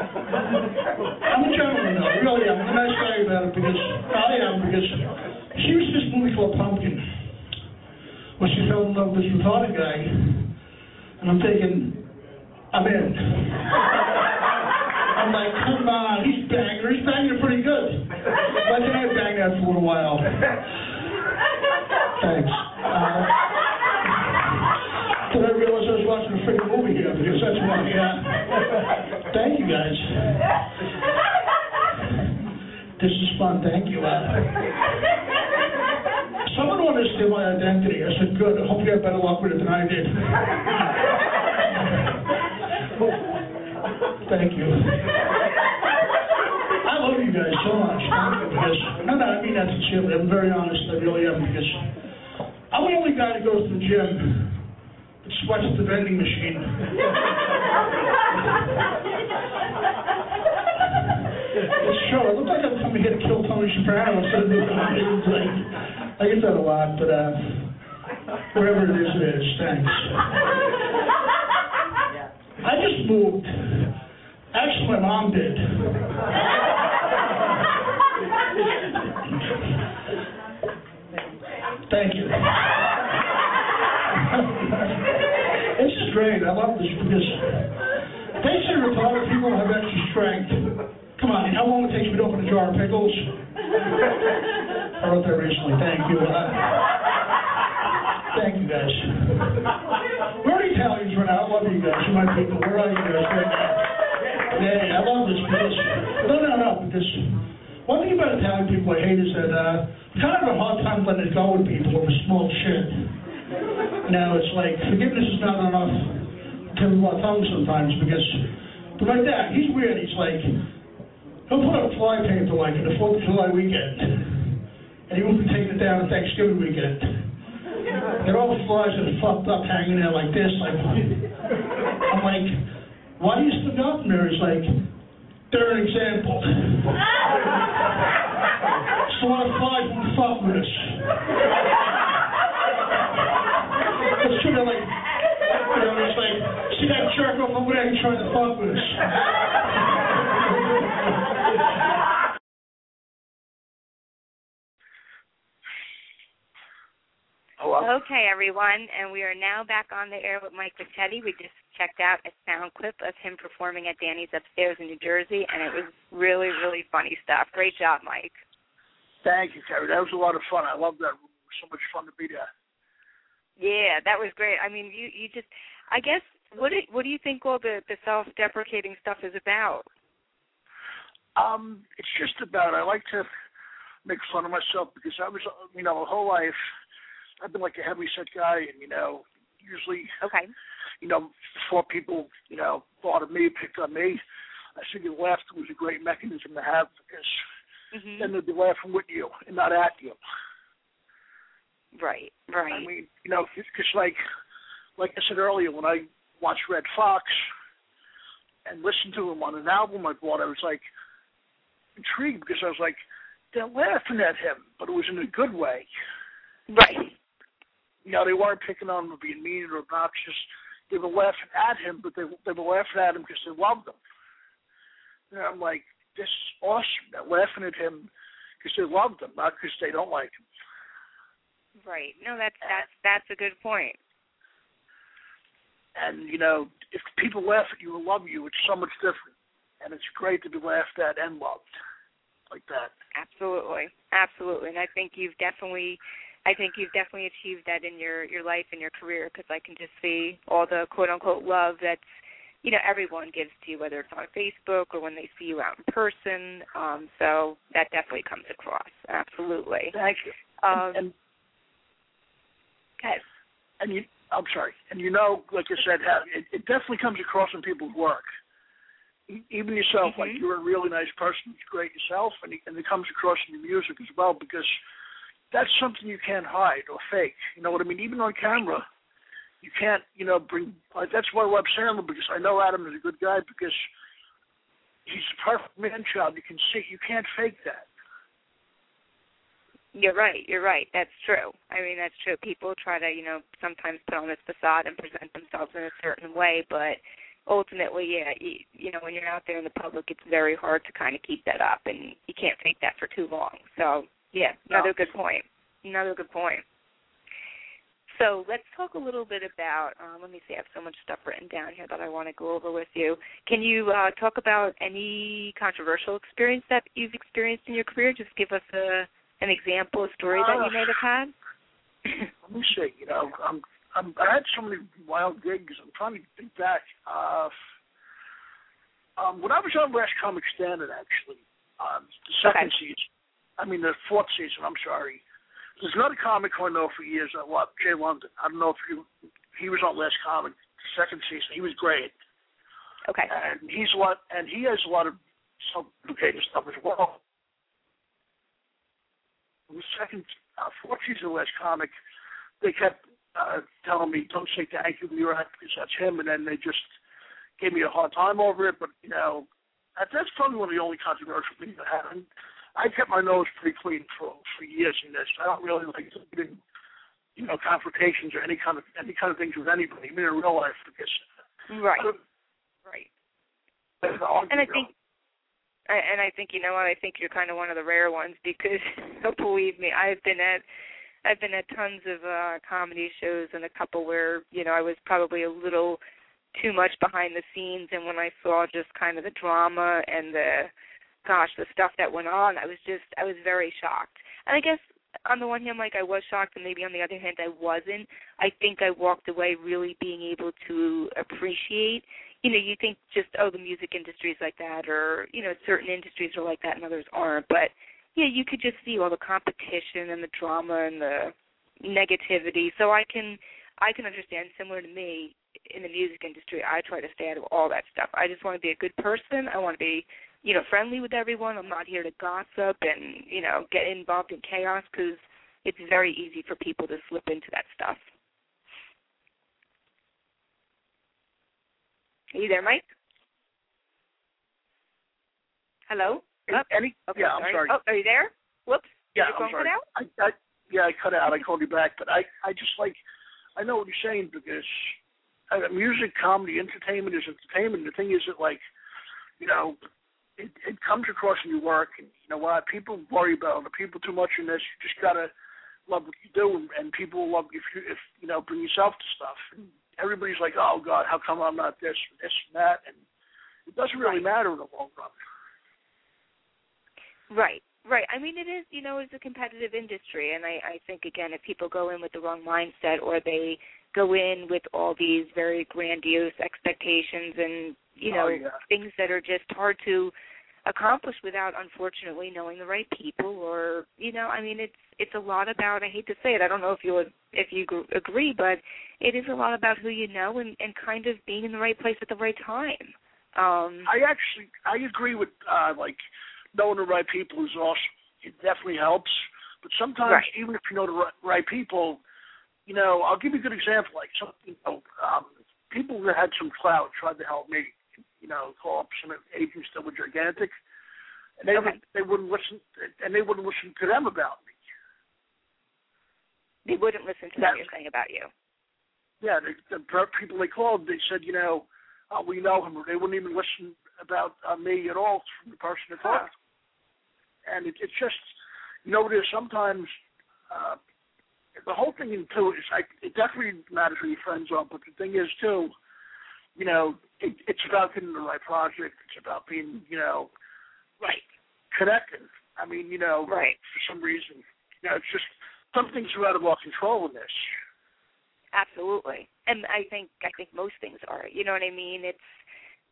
I'm a gentleman. I really am. I'm a nice guy about it because I am because she was this movie called Pumpkin, where she fell in love with this retarded guy, and I'm thinking, I'm in. I'm like, come on, he's banging. He's banging pretty good. Why didn't I bang that for a while? Thanks. Uh, then I realized I was watching a freaking movie because that's why, yeah. Thank you guys. This is fun, thank you. Someone wanted to steal my identity. I said, good, I hope you have better luck with it than I did. Thank you. I love you guys so much. Thank you because no, no, I mean that sincerely. I'm very honest. I really am because I'm the only guy that goes to the gym sweats the vending machine. <laughs> it's true. I look like I'm coming here to kill Tony Soprano instead of it's like I get that a lot, but uh, wherever it is, it is. Thanks. I just moved. Actually, my mom did. <laughs> Thank you. This great. I love this because they say retarded people have extra strength. Come on, how long it takes me to open a jar of pickles? I wrote that recently. Thank you. Uh, thank you, guys. Where the Italians right now? I love you guys. You're my people. Where are you guys right now? Yeah, I love this because no, no, no. Because one thing about Italian people I hate is that uh, kind of a hard time letting it go with people over small shit. Now it's like forgiveness is not enough to our tongue sometimes because, but like that, he's weird. He's like he'll put up fly paper like in the Fourth of July weekend, and he won't be taking it down on Thanksgiving weekend. And all flies that are fucked up hanging there like this. Like I'm like, why do you stick up there? He's like, They're an example. So I five would fuck with us. They're like, you know, it's like, see that jerk over there, he's trying to fuck with us. Okay, everyone, and we are now back on the air with Mike Bocchetti. We just checked out a sound clip of him performing at Danny's upstairs in New Jersey, and it was really, really funny stuff. Great job, Mike. Thank you, Kerri. That was a lot of fun. I love that. Room. It was so much fun to be there. Yeah, that was great. I mean, you you just, I guess, what do what do you think all the the self-deprecating stuff is about? Um, it's just about I like to make fun of myself because I was, you know, my whole life I've been like a heavy set guy, and you know, usually, Okay. you know, before people, you know, thought of me, picked on me, I figured laughter was a great mechanism to have because hmm then they'd be laughing with you and not at you. Right. Right. I mean, you know, because like, like I said earlier, when I watched Redd Foxx and listened to him on an album I bought, I was like intrigued because I was like, they're laughing at him, but it was in a good way. right. You know, they weren't picking on him or being mean or obnoxious. They were laughing at him, but they they were laughing at him because they loved him. And I'm like, this is awesome. They're laughing at him because they loved him, not because they don't like him. Right. No, that's that's that's a good point. And you know, if people laugh at you or love you, it's so much different. And it's great to be laughed at and loved like that. Absolutely, absolutely, and I think you've definitely, I think you've definitely achieved that in your your life and your career because I can just see all the quote unquote love that's, you know, everyone gives to you, whether it's on Facebook or when they see you out in person. Um, so that definitely comes across. Absolutely. Thank you. Um, and okay. and you, I'm sorry. And you know, like I said, how, it, it definitely comes across in people's work. Even yourself, like Mhm. you're a really nice person, you're great yourself, and it, and it comes across in your music as well because that's something you can't hide or fake. You know what I mean? Even on camera, you can't, you know, bring. Like, that's why I love Sandler because I know Adam is a good guy because he's a perfect man child. You can see, you can't fake that. You're right. You're right. That's true. I mean, that's true. People try to, you know, sometimes put on this facade and present themselves in a certain way, but ultimately, yeah, you, you know, when you're out there in the public, it's very hard to kind of keep that up, and you can't fake that for too long. So, yeah, another No. good point. Another good point. So let's talk a little bit about. Um, let me see. I have so much stuff written down here that I want to go over with you. Can you uh, talk about any controversial experience that you've experienced in your career? Just give us a an example, a story that you might have had. let me see. You know, I'm, I'm, I had so many wild gigs. I'm trying to think back. Uh, um, when I was on Last Comic Standing, actually, um, the second Okay. season. I mean, the fourth season. I'm sorry. There's another comic who I know for years. I love Jay London. I don't know if you. He was on Last Comic second season. He was great, okay. and he's a lot. And he has a lot of self-educated stuff as well. The second, uh, fourth season of Last Comic, they kept uh, telling me, "Don't say thank you act because that's him," and then they just gave me a hard time over it. But you know, that's probably one of the only controversial things had. And I kept my nose pretty clean for for years in this. I don't really like getting, you know, confrontations or any kind of any kind of things with anybody, even in real life, because Right. I Right. there's an argument And I think, and I think you know what I think you're kind of one of the rare ones because <laughs> believe me, I've been at I've been at tons of uh comedy shows and a couple where you know I was probably a little too much behind the scenes, and when I saw just kind of the drama and the gosh the stuff that went on, I was just I was very shocked. And I guess on the one hand, like I was shocked, and maybe on the other hand, I wasn't. I think I walked away really being able to appreciate you know, you think just oh the music industry is like that or, you know, certain industries are like that and others aren't. But yeah, you could just see all the competition and the drama and the negativity. So I can I can understand similar to me in the music industry, I try to stay out of all that stuff. I just want to be a good person. I want to be, you know, friendly with everyone. I'm not here to gossip and, you know, get involved in chaos cuz it's very easy for people to slip into that stuff. Are you there, Mike? Hello. Any, Oh, any Okay, yeah, I'm sorry. Oh, are you there? Whoops. yeah, I'm sorry. I, I yeah, I cut out. I called you back, but I I just like I know what you're saying because uh, music, comedy, entertainment is entertainment. The thing is that like you know it it comes across in your work, and you know what people worry about other people too much in this. You just gotta love what you do, and, and people will love you if you if you know bring yourself to stuff. And everybody's like, oh God, how come I'm not this, this, and that, and it doesn't really matter in the long run. Right, right. I mean, it is, you know, it's a competitive industry, and I, I think again, if people go in with the wrong mindset or they go in with all these very grandiose expectations and you oh, know Oh, yeah. things that are just hard to accomplish without, unfortunately, knowing the right people, or you know, I mean, it's it's a lot about. I hate to say it. I don't know if you would if you agree, but it is a lot about who you know and and kind of being in the right place at the right time. Um, I actually I agree with uh like knowing the right people is awesome. It definitely helps. But sometimes Right. even if you know the right, right people, you know, I'll give you a good example. Like some you know, um people that had some clout tried to help me, you know, call up agents that were gigantic and they Okay. would they wouldn't listen and they wouldn't listen to them about me. they wouldn't listen to what you're saying about you. Yeah, the, the people they called, they said, you know, uh, we know him. They wouldn't even listen about uh, me at all from the person that Huh. called. And it, it's just, you know, there's sometimes uh, the whole thing in too is like it definitely matters who your friends are, but the thing is too, you know, it, it's about getting the right project. It's about being, you know, Right. connected. I mean, you know, Right. for some reason, you know, it's just some things are out of our control in this. Absolutely. And I think I think most things are. You know what I mean? It's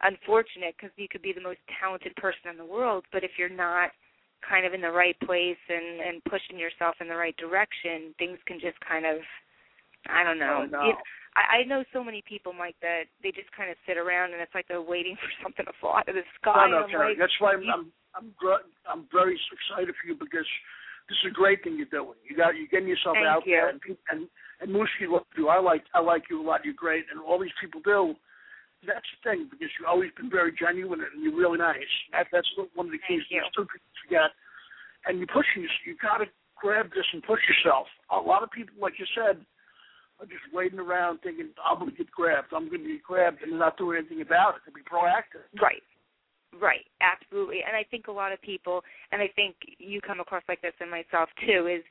unfortunate because you could be the most talented person in the world, but if you're not kind of in the right place and and pushing yourself in the right direction, things can just kind of I don't know. Oh, no. I, I know so many people, Mike, that they just kind of sit around and it's like they're waiting <laughs> for something to fall out of the sky. I know, and I'm Kerri. like, That's why I'm you- I'm I'm, gr- I'm very excited for you because this is a great thing you're doing. You got you're getting yourself out you. there, and and and Mooski loves you. I like I like you a lot. You're great, and all these people do. That's the thing because you've always been very genuine and you're really nice. That that's one of the keys. You. People forget, and you're pushing. You got to grab this and push yourself. A lot of people, like you said, just waiting around thinking I'm going to get grabbed. I'm going to get grabbed, and not doing anything about it. To be proactive. Right. Right. Absolutely. And I think a lot of people, and I think you come across like this in myself too, is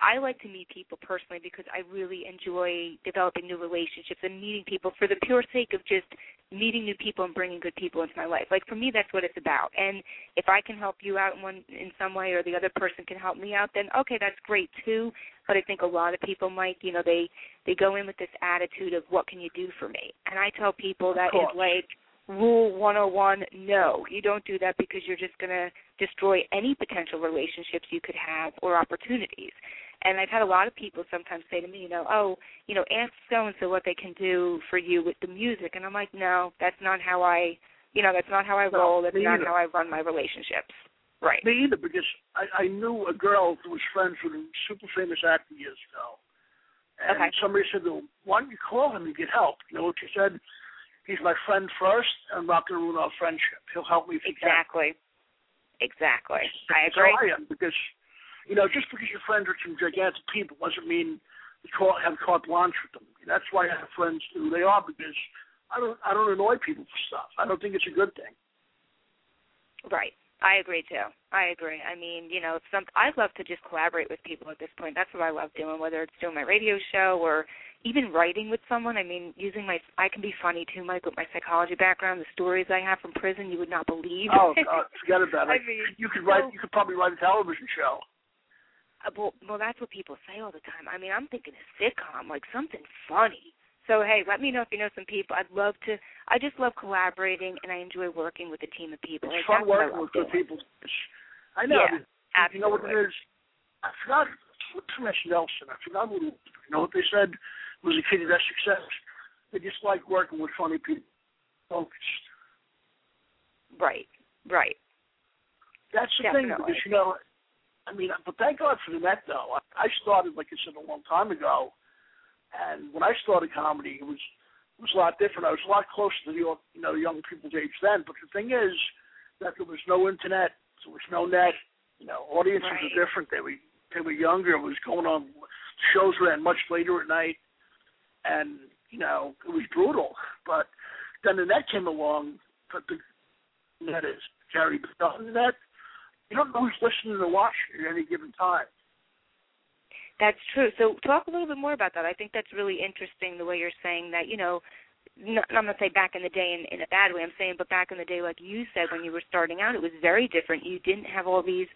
I like to meet people personally because I really enjoy developing new relationships and meeting people for the pure sake of just meeting new people and bringing good people into my life. Like for me, that's what it's about. And if I can help you out in one in some way, or the other person can help me out, then okay, that's great too. But I think a lot of people, Mike, you know, they they go in with this attitude of what can you do for me, and I tell people that is like Rule 101 no. You don't do that because you're just going to destroy any potential relationships you could have or opportunities. And I've had a lot of people sometimes say to me, you know, oh, you know, ask so and so what they can do for you with the music. And I'm like, no, that's not how I, you know, that's not how I No, roll. That's not either. how I run my relationships. Right. Me either, because I, I knew a girl who was friends with a super famous actor years ago. And Okay. somebody said to her, why don't you call him and get help? You know what she said? He's my friend first, and I'm not going to ruin our friendship. He'll help me if he can. Exactly. Exactly. I So agree. I am, because, you know, just because you're friends with some gigantic people doesn't mean you call, have carte blanche with them. That's why I have friends who they are, because I don't, I don't annoy people for stuff. I don't think it's a good thing. Right. I agree too. I agree. I mean, you know, some I love to just collaborate with people at this point. That's what I love doing, whether it's doing my radio show or even writing with someone. I mean, using my I can be funny too, Mike, with my psychology background, the stories I have from prison you would not believe. Oh, <laughs> God, forget about I it. mean, you could write, you could probably write a television show. Uh, well, well, that's what people say all the time. I mean, I'm thinking a sitcom, like something funny. So hey, let me know if you know some people. I'd love to. I just love collaborating, and I enjoy working with a team of people. It's Like, fun what working with good people. I know. Yeah, You know what it absolutely. is? I forgot. What's Smash Nelson? I forgot what. You know what they said was a key to their success. They just like working with funny people. Focused. Right, right. That's the thing Definitely. because you know, I mean, but thank God for the net though. I, started like I said a long time ago, and when I started comedy, it was it was a lot different. I was a lot closer to the you know young people's age then. But the thing is, that there was no internet, there was no net. You know, audiences Right. were different. They were they were younger. It was going on. Shows ran much later at night, and you know it was brutal. But then the net came along. But the net is Gary Bell the net. You don't know who's listening or watching at any given time. That's true. So talk a little bit more about that. I think that's really interesting the way you're saying that, you know, no, I'm not saying back in the day in, in a bad way. I'm saying, but back in the day, like you said, when you were starting out, it was very different. You didn't have all these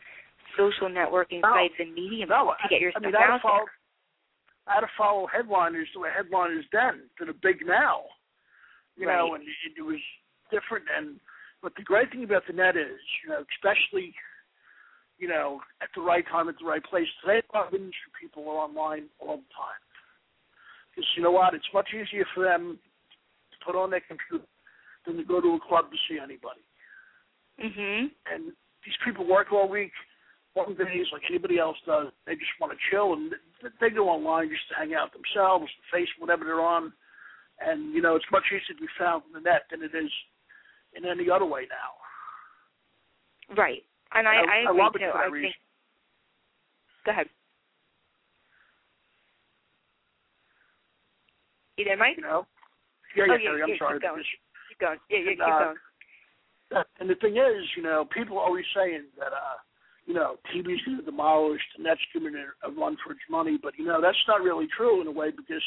social networking No. sites and mediums No, to get your I stuff mean, I had out to follow, there. I had to follow headliners the way headliners then to the big now. You know, Right. and it, it was different. And but the great thing about the net is, you know, especially, you know, at the right time at the right place. Today, a lot of industry people are online all the time. Because you know what, it's much easier for them to put on their computer than to go to a club to see anybody. Mhm. And these people work all week, long days like anybody else does. They just want to chill and they go online just to hang out themselves, Facebook, whatever they're on. And you know, it's much easier to be found on the net than it is in any other way now. Right. And I, I- I I agree too. I think. Go ahead. You there, Mike? You know? Yeah, Oh, yeah, yeah, I'm yeah, sorry. keep going. Keep going. Yeah, yeah, keep uh, going. And the thing is, you know, people are always saying that, uh, you know, TV's going to demolish, the net's giving it a run for its money, but you know that's not really true in a way because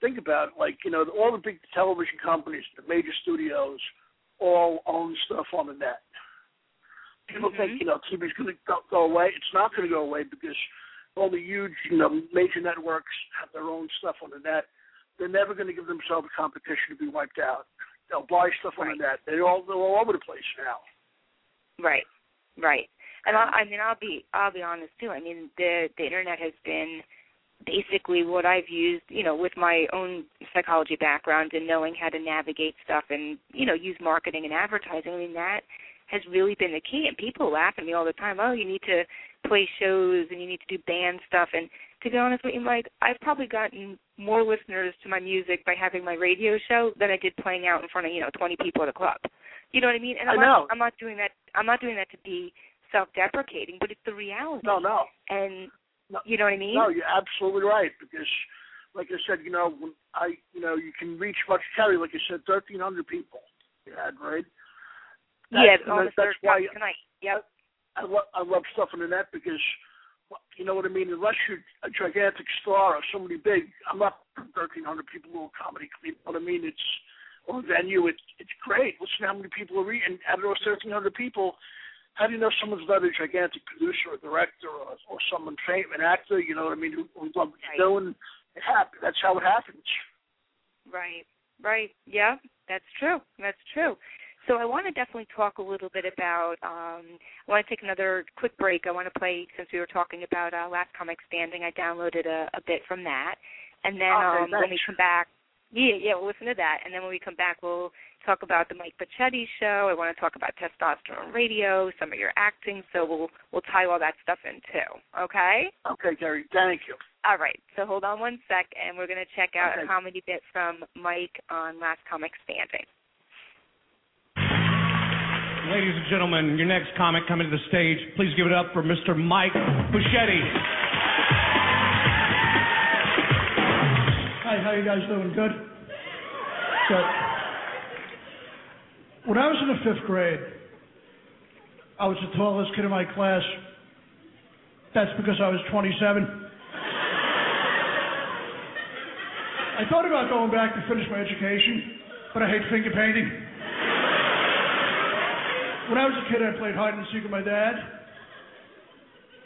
think about it, like you know all the big television companies, the major studios, all own stuff on the net. People Mhm. think you know TV's going to go, go away. It's not going to go away because all the huge, you know, major networks have their own stuff on the net. They're never going to give themselves a competition to be wiped out. They'll buy stuff on the net. They're all they're all over the place now. Right, right. And I, I mean, I'll be I'll be honest too. I mean, the the internet has been basically what I've used, you know, with my own psychology background and knowing how to navigate stuff and you know use marketing and advertising. I mean, that has really been the key. And people laugh at me all the time. Oh, you need to play shows and you need to do band stuff. And to be honest with you, Mike, I've probably gotten more listeners to my music by having my radio show than I did playing out in front of you know 20 people at a club. You know what I mean? And I'm I not. I'm not doing that I'm not doing that to be self-deprecating, but it's the reality. No, no. And No. you know what I mean? No, you're absolutely right because, like I said, you know, I, you know, you can reach much carry, like you said, thirteen hundred people. You had right. Yeah, That's- on the that's third why tonight. Yep. I love I love stuff on the net because, you know what I mean. Unless you're a gigantic star or somebody big, I'm not thirteen hundred people to a comedy. club, You know what I mean? It's or a venue. It's it's great. Listen to how many people are reading. Out of those thirteen hundred people, how do you know someone's not a gigantic producer or director or, or someone famous, an actor? You know what I mean? Who, who loves what Right. doing. It happens. That's how it happens. Right. Right. Yeah, that's true. That's true. So I want to definitely talk a little bit about. Um, I want to take another quick break. I want to play since we were talking about uh, Last Comic Standing. I downloaded a, a bit from that, and then Okay, um, when we come back, yeah, yeah, we'll listen to that, and then when we come back, we'll talk about the Mike Bocchetti show. I want to talk about testosterone radio, some of your acting. So we'll we'll tie all that stuff in too. Okay. Okay, Kerri. Thank you. All right. So hold on one sec, and we're going to check out Okay. a comedy bit from Mike on Last Comic Standing. Ladies and gentlemen, your next comic coming to the stage. Please give it up for Mr. Mike Bocchetti. Hi, how you guys doing? Good? Good. When I was in the fifth grade, I was the tallest kid in my class. That's because I was 27. I thought about going back to finish my education, but I hate finger painting. When I was a kid, I played hide and seek with my dad.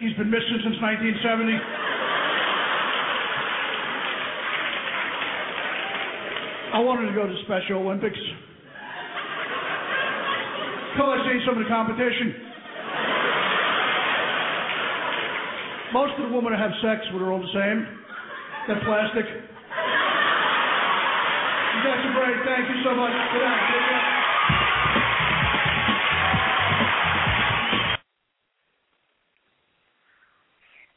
He's been missing since 1970. I wanted to go to Special Olympics. Till I seen some of the competition. Most of the women I have sex with are all the same. They're plastic. You guys great. Thank you so much. Good night.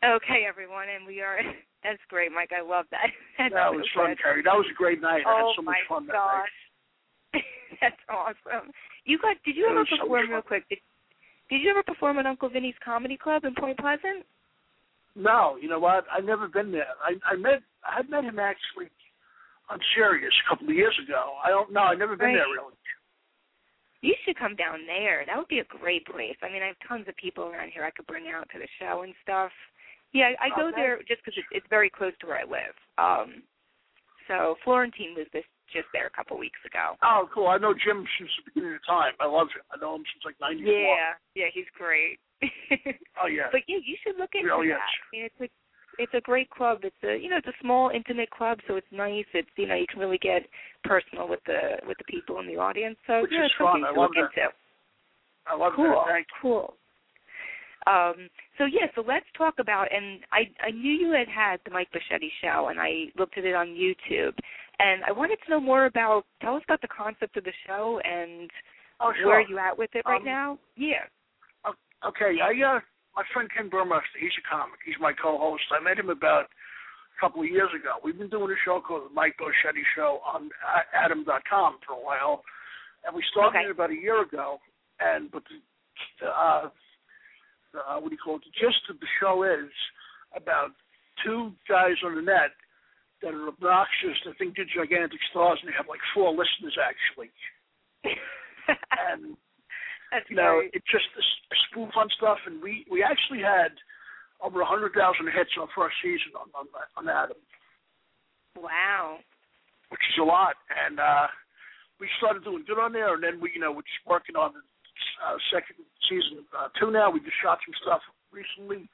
Okay, everyone, and we are. <laughs> That's great, Mike. I love that. <laughs> That's That so was fun, good. Kerri. That was a great night. I Oh had so much fun that night. gosh. <laughs> That's awesome. You got? Did you It ever was so perform real quick? Did, did you ever perform at Uncle Vinny's Comedy Club in Point Pleasant? No, you know what? I've never been there. I I met I met him actually on Sirius a couple of years ago. I don't know. I've never been Right. there really. You should come down there. That would be a great place. I mean, I have tons of people around here I could bring out to the show and stuff. Yeah, I, go Okay. there just because it's, it's very close to where I live. Um, so Florentine was this just there a couple weeks ago. Oh, cool. I know Jim since the beginning of time. I love him. I know him since like '94. Yeah, yeah, he's great. <laughs> Oh yeah. but yeah, you should look into Really that. is. I mean, it's a it's a great club. It's a you know it's a small intimate club, so it's nice. It's you know you can really get personal with the with the people in the audience. So Which yeah, is it's something fun. I to love look that. into. I love cool, that. Thank you. cool. Um, so yeah, so let's talk about. And I I knew you had had the Mike Bocchetti show, and I looked at it on YouTube, and I wanted to know more about. Tell us about the concept of the show and Oh, sure. where are you at with it right Um, now? Yeah. Okay, I uh, my friend Ken Burmester, he's a comic. He's my co-host. I met him about a couple of years ago. We've been doing a show called the Mike Bocchetti Show on Atom.com for a while, and we started Okay. it about a year ago. And but the, uh, uh, what do you call it? The gist of the show is about two guys on the net that are obnoxious. That think they're gigantic stars, and they have like four listeners actually. <laughs> And That's you know, great. it's just a, a spoof on stuff, and we we actually had over a hundred thousand hits on first season on on, on Atom, Wow. which is a lot. And uh we started doing good on there, and then we you know we're just working on uh, second season uh, two now. We just shot some stuff recently.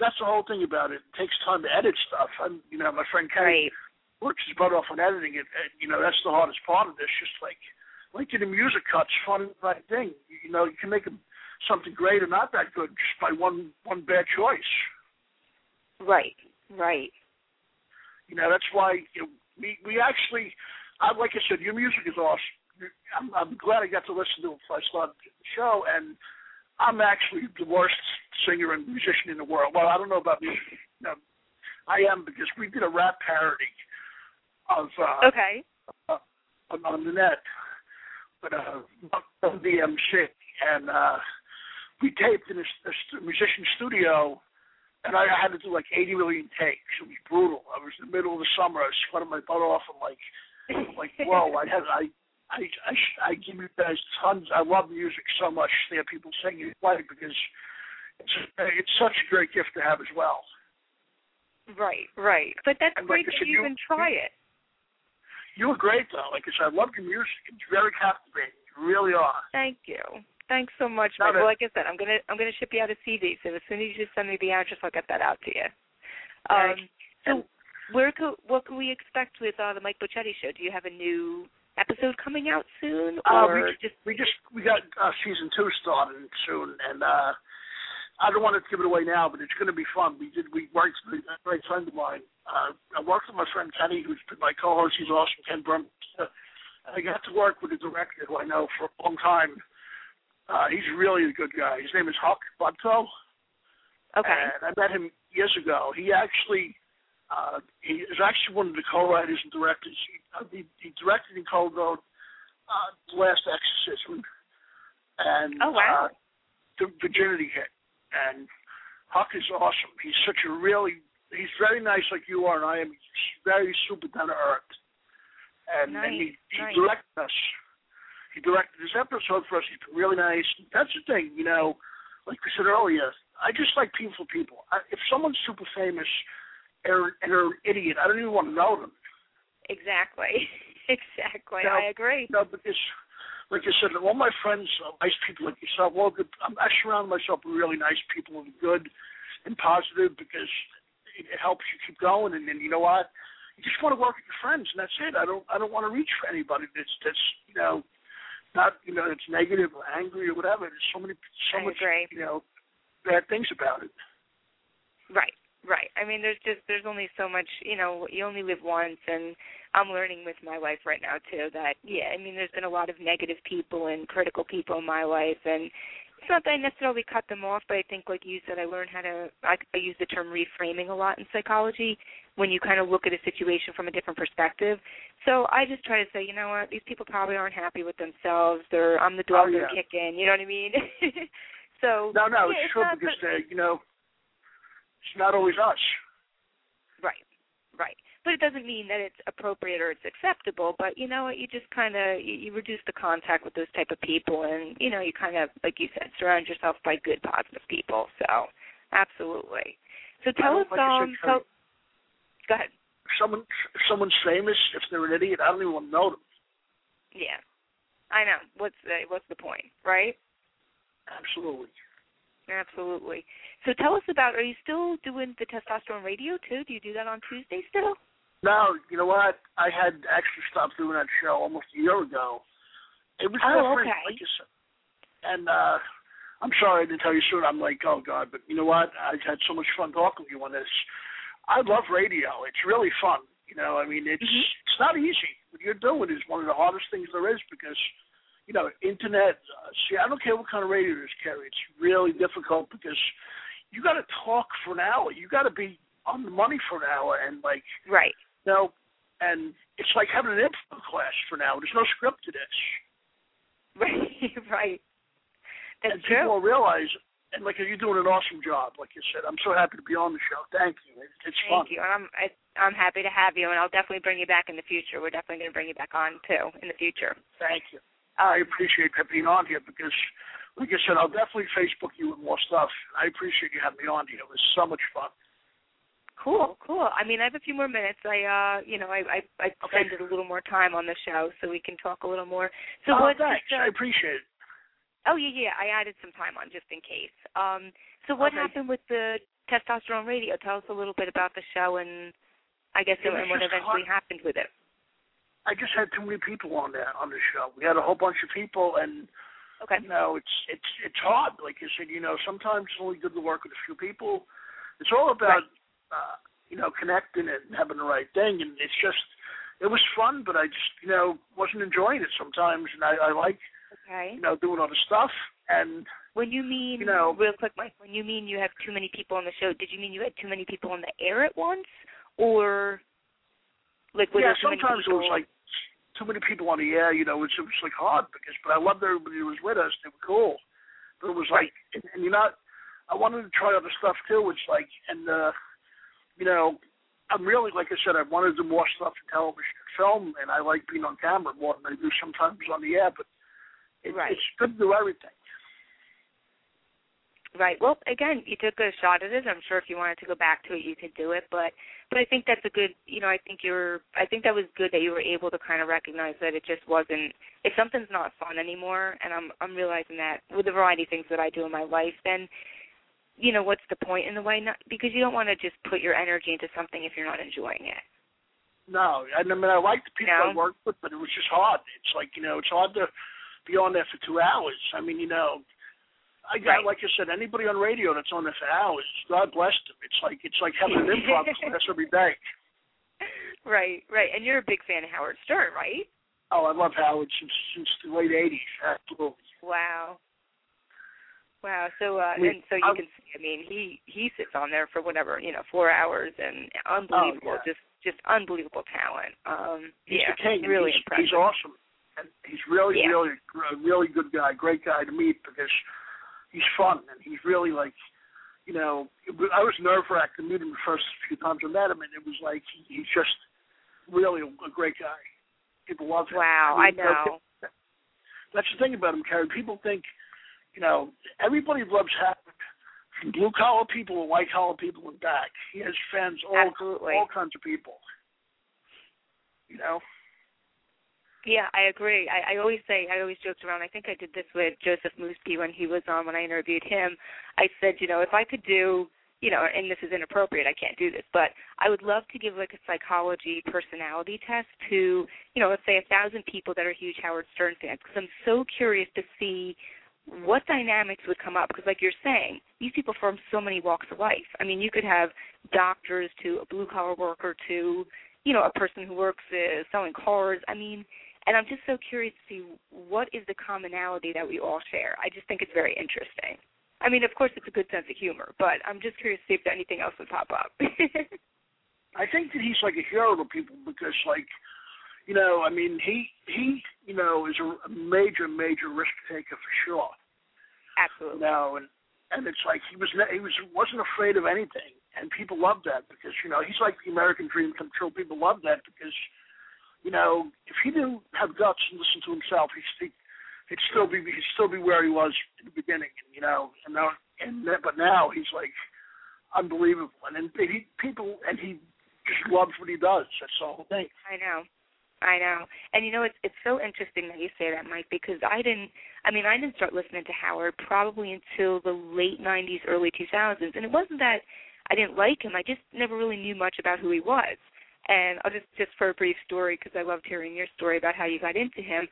That's the whole thing about it. It takes time to edit stuff. I'm, you know, my friend Kenny Great. works his butt off on editing it. And, you know, that's the hardest part of this. Just like like getting music cuts, fun right thing. You know, you can make 'em something great or not that good just by one one bad choice. Right. Right. You know, that's why you know, we we actually, I like I said, your music is awesome. I'm, I'm glad I got to listen to it before I started the show, and I'm actually the worst singer and musician in the world. Well, I don't know about music. No, I am because we did a rap parody of uh, Okay. uh, on, on the net, but uh, on the MC, and uh, we taped in a, a musician studio, and I had to do like 80 million takes. It was brutal. I was in the middle of the summer. I was sweating my butt off. I'm like, like, whoa! I had I. I, I, I give you guys tons. I love music so much. to hear people sing and play because it's it's such a great gift to have as well. Right. Right. But that's And great I that said, you you- even try it. You were great though. Like I said, I love your music. It's very captivating. You really are. Thank you. Thanks so much, No, Mike. Well, like I said, I'm gonna I'm gonna ship you out a CD. So as soon as you send me the address, I'll get that out to you. Um, so where co- what can we expect with uh, the Mike Bocchetti show? Do you have a new episode coming out soon, Uh, or we just we just we got uh, season two starting soon, and uh, I don't want to give it away now, but it's going to be fun. We did we worked with a great friend of mine. Uh, I worked with my friend Kenny, who's been my co-host. He's awesome, Ken Brum. I got to work with a director who I know for a long time. Uh, he's really a good guy. His name is Huck Botko. okay? And I met him years ago. He actually uh, he is actually one of the co-writers and directors. He, uh, he, he directed and co-wrote uh, The Last Exorcism and Oh, wow. uh, The Virginity Hit. And Huck is awesome. He's such a really he's very nice like you are and I am. He's very super down to earth. And, and he, he nice. directed us. He directed this episode for us. He's been really nice. That's the thing, you know. Like we said earlier, I just like peaceful people. I, if someone's super famous and, and they're idiot, I don't even want to know them. Exactly. <laughs> exactly. No. I agree. No, because, like I said, all my friends are nice people like yourself. Well, good. I'm, I surround myself with really nice people and good and positive because it, it helps you keep going. And then you know what? You just want to work with your friends, and that's it. I don't. I don't want to reach for anybody that's that's you know not you know that's negative or angry or whatever. There's so many so I much agree. you know bad things about it. Right, right. I mean, there's just there's only so much. You know, you only live once, and I'm learning with my life right now too that yeah. I mean, there's been a lot of negative people and critical people in my life, and it's not that I necessarily cut them off, but I think, like you said, I learned how to. I, I use the term reframing a lot in psychology when you kind of look at a situation from a different perspective. So I just try to say, you know what, these people probably aren't happy with themselves. They're I'm the dog Oh, they're yeah. kicking. You know what I mean? <laughs> so No, no, yeah, it's true not, because but- uh, you know, it's not always us. Right, right. But it doesn't mean that it's appropriate or it's acceptable. But you know what? You just kind of you, you reduce the contact with those type of people, and you know you kind of, like you said, surround yourself by good, positive people. So, absolutely. So tell us, like said, um, tell, go ahead. Someone, someone's famous, if they're an idiot, I don't even want to know them. Yeah, I know. What's the what's the point, right? Absolutely. Absolutely. So tell us about. Are you still doing the testosterone radio too? Do you do that on Tuesday still? No, you know what? I had actually stopped doing that show almost a year ago. It was Oh, different, okay. like you said. And uh I'm sorry I didn't tell you sooner. I'm like, oh God, but you know what? I've had so much fun talking to you on this. I love radio. It's really fun. You know, I mean, it's Mhm. it's not easy. What you're doing is one of the hardest things there is because, you know, internet. Uh, see, I don't care what kind of radio is, Kerri. It's really difficult because you got to talk for an hour. You got to be on the money for an hour, and like, Right. you know, and it's like having an info class for now. There's no script to this. Right. <laughs> right. That's and true. people will realize, and like you're doing an awesome job, like you said. I'm so happy to be on the show. Thank you. It, it's fun. Thank you. And I'm I, I'm happy to have you, and I'll definitely bring you back in the future. We're definitely going to bring you back on too in the future. Thank you. I appreciate that being on here because, like I said, I'll definitely Facebook you with more stuff. I appreciate you having me on here. It was so much fun. Cool, cool. I mean, I have a few more minutes. I, uh, you know, I, I, I Okay. spend a little more time on the show so we can talk a little more. So oh, what's thanks. uh, I appreciate it. Oh yeah, yeah. I added some time on just in case. Um, so what Okay. happened with the testosterone radio? Tell us a little bit about the show and I guess It and what eventually hard. happened with it. I just had too many people on there on the show. We had a whole bunch of people, and Okay. you know, it's it's it's hard. Like you said, you know, sometimes it's only good to work with a few people. It's all about uh, you know connecting and having the right thing, and it's just it was fun, but I just you know wasn't enjoying it sometimes, and I, I like Okay. you know doing other stuff, and When you mean You know- real quick, Mike, when you mean you have too many people on the show, did you mean you had too many people on the air at once? Or were yeah, there too many sometimes it was like too many people on the air. You know, it was, it was like hard because, but I loved everybody who was with us. They were cool, but it was like, and, and you're not. I wanted to try other stuff too. It's like, and uh, you know, I'm really like I said, I wanted to do more stuff in television and film, and I like being on camera more than I do sometimes on the air. But it, Right. it's good to do everything. Right. Well, again, you took a shot at it. I'm sure if you wanted to go back to it, you could do it. But, but I think that's a good. You know, I think you're. I think that was good that you were able to kind of recognize that it just wasn't. If something's not fun anymore, and I'm I'm realizing that with a variety of things that I do in my life, then, you know, what's the point in a way? Not because you don't want to just put your energy into something if you're not enjoying it. No, I mean I like the people I No? worked with, but it was just hard. It's like you know, it's hard to be on there for two hours. I mean, you know, I got Right. like I said, anybody on radio that's on there for hours, God bless them. It's like it's like having an improv <laughs> class every day. Right. Right. And you're a big fan of Howard Stern, right? Oh, I love Howard since since the late '80s. Absolutely. Wow. Wow. So uh and so you I'm- can see I mean he he sits on there for whatever, you know, 4 hours and unbelievable Oh, yeah. just just unbelievable talent. Um He's yeah. the king. Really he's, impressive. he's awesome, and he's really, Yeah. really, a really good guy. Great guy to meet because he's fun and he's really like, you know, was- I was nerve wracked to meet him the first few times I met him, and it was like he, he's just really a, a great guy. People love him. Wow, I mean, you know, know. That's the thing about him, Kerri. People think, you know, everybody loves Howard. From blue collar people to white collar people and back. He has fans all Absolutely. all kinds of people. You know. Yeah, I agree. I, I always say, I always joked around. I think I did this with Joseph Moosby when he was on when I interviewed him. I said, you know, if I could do, you know, and this is inappropriate, I can't do this, but I would love to give like a psychology personality test to, you know, let's say a thousand people that are huge Howard Stern fans, because I'm so curious to see what dynamics would come up. Because, like you're saying, these people from so many walks of life. I mean, you could have doctors to a blue collar worker to, you know, a person who works uh, selling cars. I mean, And I'm just so curious to see what is the commonality that we all share. I just think it's very interesting. I mean, of course, it's a good sense of humor, but I'm just curious to see if anything else would pop up. <laughs> I think that he's like a hero to people because, like, you know, I mean, he he, you know, is a major major risk taker for sure. Absolutely. You know, and and it's like he was he was wasn't afraid of anything, and people loved that because you know he's like the American dream come true. People love that because, you know, if he didn't have guts and listen to himself, he'd he'd still be he'd still be where he was in the beginning, you know. And now and but now he's like unbelievable, and then he people and he just loves what he does. That's the whole thing. I know. I know. And you know it's it's so interesting that you say that, Mike, because I didn't I mean, I didn't start listening to Howard probably until the late nineties, early two thousands. And it wasn't that I didn't like him, I just never really knew much about who he was. And I'll just just for a brief story because I loved hearing your story about how you got into him.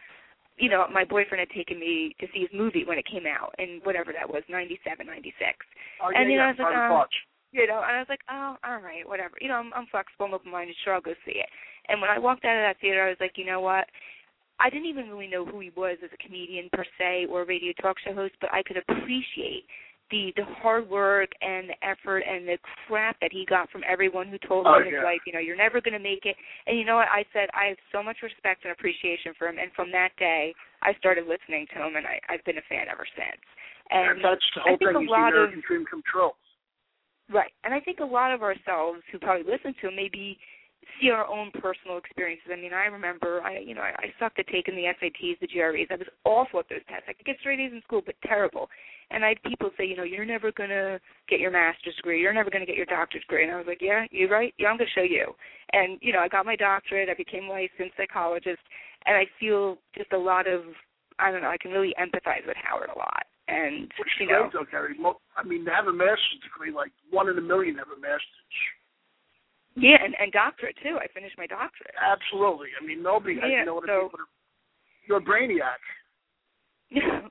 You know, my boyfriend had taken me to see his movie when it came out in whatever that was, ninety seven, ninety six. Oh, and yeah, you know, yeah, I was like, oh, you know, and I was like, oh, all right, whatever. You know, I'm, I'm flexible, I'm open-minded. Sure, I'll go see it. And when I walked out of that theater, I was like, you know what? I didn't even really know who he was as a comedian per se or a radio talk show host, but I could appreciate the the hard work and the effort and the crap that he got from everyone who told Oh, him in his yeah. life, you know, you're never going to make it. And you know what? I said I have so much respect and appreciation for him. And from that day, I started listening to him, and I, I've been a fan ever since. And And that's the I think thing. a lot of dream come true. Right. And I think a lot of ourselves who probably listen to him maybe see our own personal experiences. I mean, I remember I you know, I, I sucked at taking the SATs, the GREs. I was awful at those tests. I could get straight A's in school, but terrible. And I had people say, you know, you're never gonna get your master's degree, you're never gonna get your doctorate degree and I was like, Yeah, you're right, yeah, I'm gonna show you. And, you know, I got my doctorate, I became a licensed psychologist and I feel just a lot of I don't know, I can really empathize with Howard a lot. And Which you know though, Gary. I mean, to have a master's degree, like one in a million have a master's. Yeah, and, and doctorate too. I finished my doctorate. Absolutely. I mean, nobody. Yeah, you know what so- I mean? You're a brainiac.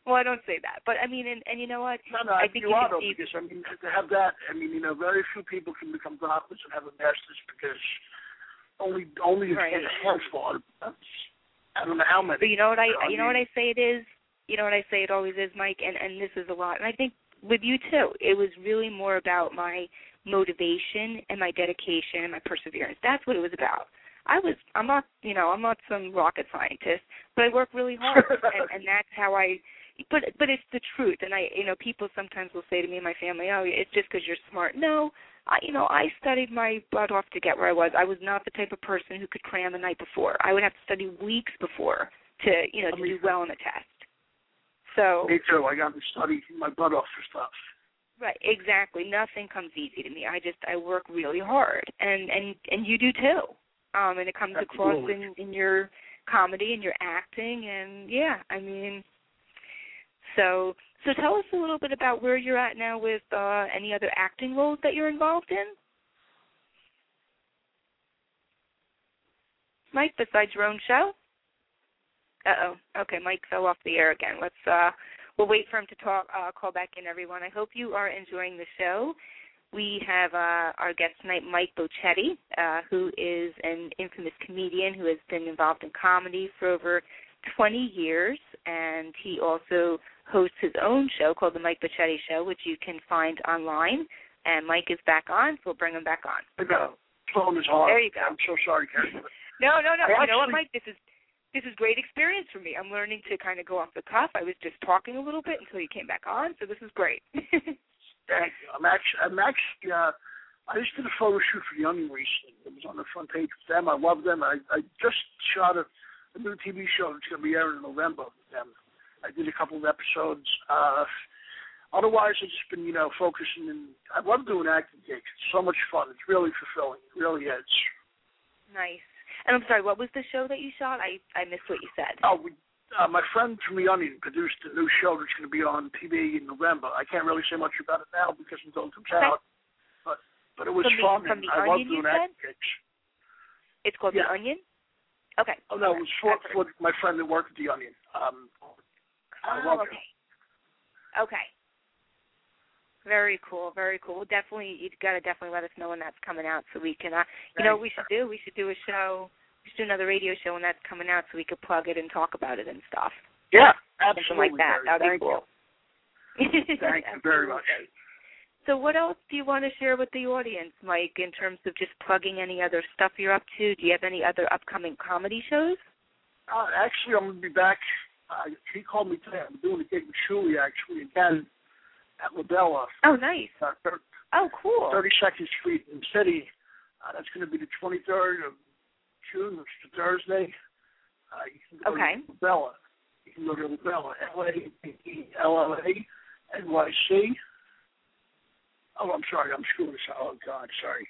Well, I don't say that, but I mean, and, and you know what? No, no, I think you you are though, because I mean, to have that, I mean, you know, very few people can become doctors and have a master's because only only Right. a handful. I don't know how many. But you know what I, I you know what I say it is. You know what I say it always is, Mike, and and this is a lot. And I think with you too, it was really more about my motivation and my dedication and my perseverance. That's what it was about. I was I'm not you know I'm not some rocket scientist, but I work really hard, and, and that's how I. But but it's the truth, and I you know people sometimes will say to me and my family, oh it's just because you're smart. No, I you know I studied my butt off to get where I was. I was not the type of person who could cram the night before. I would have to study weeks before to you know to do well on the test. So Me too. I got to study my butt off for stuff. Right, exactly. Nothing comes easy to me. I just I work really hard, and and and you do too. Um, and it comes across in in your comedy and your acting, and yeah, I mean. So so tell us a little bit about where you're at now with uh any other acting roles that you're involved in. Mike, besides your own show. Uh oh. Okay, Mike fell off the air again. Let's uh we'll wait for him to talk uh call back in everyone. I hope you are enjoying the show. We have uh our guest tonight, Mike Bocchetti, uh, who is an infamous comedian who has been involved in comedy for over twenty years and he also hosts his own show called the Mike Bocchetti Show, which you can find online. And Mike is back on, so we'll bring him back on. I got phone is hard. There you go. I'm so sorry, Gary. No, no, no. I you know what, actually- Mike? This is this is great experience for me. I'm learning to kind of go off the cuff. I was just talking a little bit until you came back on, so this is great. <laughs> Thank you. I'm actually, I'm actually, uh, I just did a photo shoot for The Onion recently. It was on the front page with them. I love them. I, I just shot a, a new TV show that's going to be airing in November with them. I did a couple of episodes. Uh, otherwise, I've just been, you know, focusing. And I love doing acting gigs. It's so much fun. It's really fulfilling. It really is. nice. And I'm sorry, what was the show that you shot? I I missed what you said. Oh, we, uh, my friend from The Onion produced a new show that's going to be on TV in November. I can't really say much about it now because until it comes Okay. out. But but it was From the- fun. from and The I love Onion, doing acting gigs. It's called Yeah. The Onion. Okay. Oh no, it was for, for my friend that worked at The Onion. Um, Oh, okay. Okay. Very cool, very cool. Well, definitely, you've got to definitely let us know when that's coming out, so we can. uh You know, what we should do. We should do a show just do another radio show when that's coming out, so we could plug it and talk about it and stuff. Yeah, absolutely. Something like that. Mary. That'd be cool. You. <laughs> Thank you very much. So, what else do you want to share with the audience, Mike, in terms of just plugging any other stuff you're up to? Do you have any other upcoming comedy shows? Uh, actually, I'm going to be back. Uh, he called me today. I'm doing a gig with Shuli actually again at Labella, Oh, nice. uh, thir- Oh, cool. 32nd Street in the city. Uh, that's going to be the 23rd of June, which is Thursday. Uh, you can go Okay. to Labella. You can go to Labella, L-A-B-E-L-L-A, N-Y-C. Oh, I'm sorry. I'm screwing this up. Oh, God, sorry.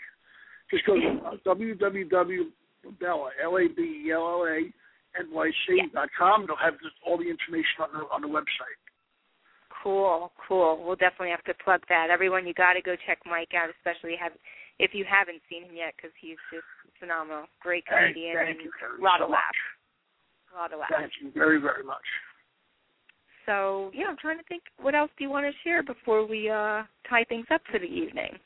Just go to uh, www.labella, L-A-B-E-L-L-A, NYC dot com. They'll have just all the information on the on the website. Cool, cool. We'll definitely have to plug that. Everyone, you got to go check Mike out, especially have if you haven't seen him yet, because he's just phenomenal. Great comedian thank and you very a lot so of laughs. A lot of laughs. Thank you very very much. So yeah, I'm trying to think. What else do you want to share before we uh tie things up for the evening?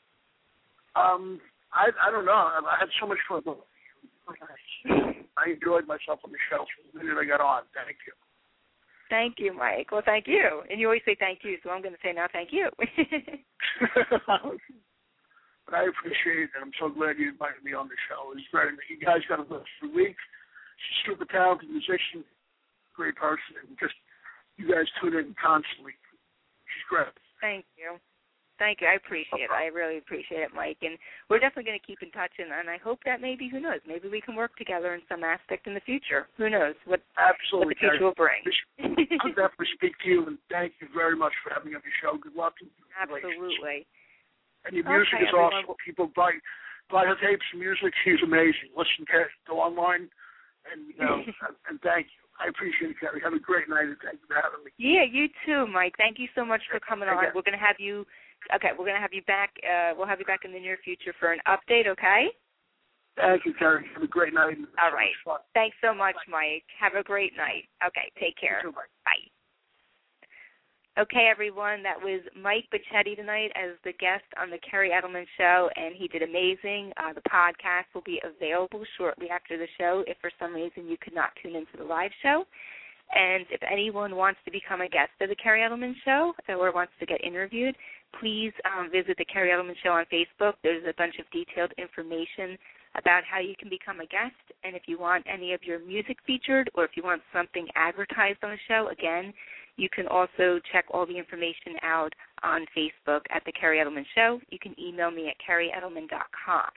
Um, I I don't know. I, I had so much fun. I enjoyed myself on the show from the minute I got on. Thank you. Thank you, Mike. Well, thank you. And you always say thank you, so I'm going to say now thank you. <laughs> but I appreciate it, and I'm so glad you invited me on the show. It's very. You guys got to listen for week. She's a super talented musician, great person, and just you guys tune in constantly. She's great. thank you. Thank you. I appreciate it. I really appreciate it, Mike. And we're definitely going to keep in touch. And, and I hope that maybe, who knows, maybe we can work together in some aspect in the future. Who knows what, what Absolutely. the future will bring. I'll definitely speak to you, and thank you very much for having me on the show. Good luck. Absolutely. And your music Okay, is everyone. awesome. People buy buy her tapes and music. She's amazing. Listen to go online, and you uh, know, <laughs> and, and thank you. I appreciate it, Kerri. Have a great night, and thank you for having me. Yeah, you too, Mike. Thank you so much for coming on. We're going to have you. Okay, we're going to have you back. Uh, we'll have you back in the near future for an update. Okay. Thank you, Kerri. Have a great night. All right. All so much fun. Thanks so much, Mike. Have a great night. Okay, take care. Too, bye. Bye. Okay, everyone, that was Mike Bocchetti tonight as the guest on the Kerri Edelman Show, and he did amazing. Uh, the podcast will be available shortly after the show if for some reason you could not tune into the live show. And if anyone wants to become a guest of the Kerri Edelman Show or wants to get interviewed, please um, visit the Kerri Edelman Show on Facebook. There's a bunch of detailed information about how you can become a guest. And if you want any of your music featured or if you want something advertised on the show, again, you can also check all the information out on Facebook at The Kerri Edelman Show. You can email me at carrieedelman.com.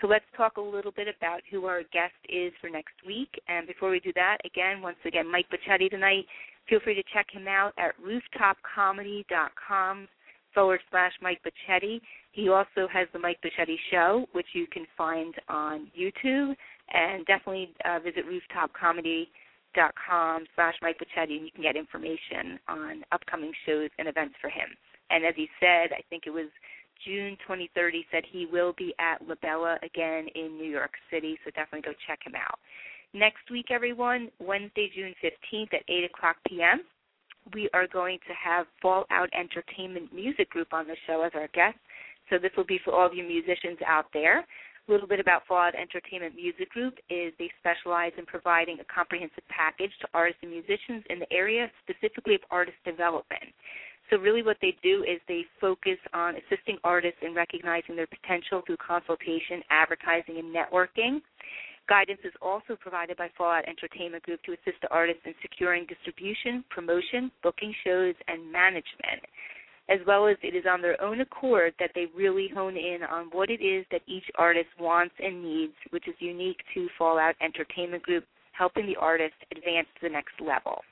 So let's talk a little bit about who our guest is for next week. And before we do that, again, once again, Mike Bocchetti tonight. Feel free to check him out at rooftopcomedy.com forward slash Mike Bocchetti. He also has the Mike Bocchetti Show, which you can find on YouTube. And definitely uh, visit rooftopcomedy.com slash Mike Bocchetti, and you can get information on upcoming shows and events for him. And as he said, I think it was June 23rd, he said he will be at Labella again in New York City, so definitely go check him out. Next week, everyone, Wednesday, June 15th at 8 o'clock p.m., we are going to have Fallout Entertainment Music Group on the show as our guest. So this will be for all of you musicians out there. A little bit about Fallout Entertainment Music Group is they specialize in providing a comprehensive package to artists and musicians in the area, specifically of artist development. So really what they do is they focus on assisting artists in recognizing their potential through consultation, advertising, and networking. Guidance is also provided by Fallout Entertainment Group to assist the artists in securing distribution, promotion, booking shows, and management. As well as it is on their own accord that they really hone in on what it is that each artist wants and needs, which is unique to Fallout Entertainment Group, helping the artist advance to the next level.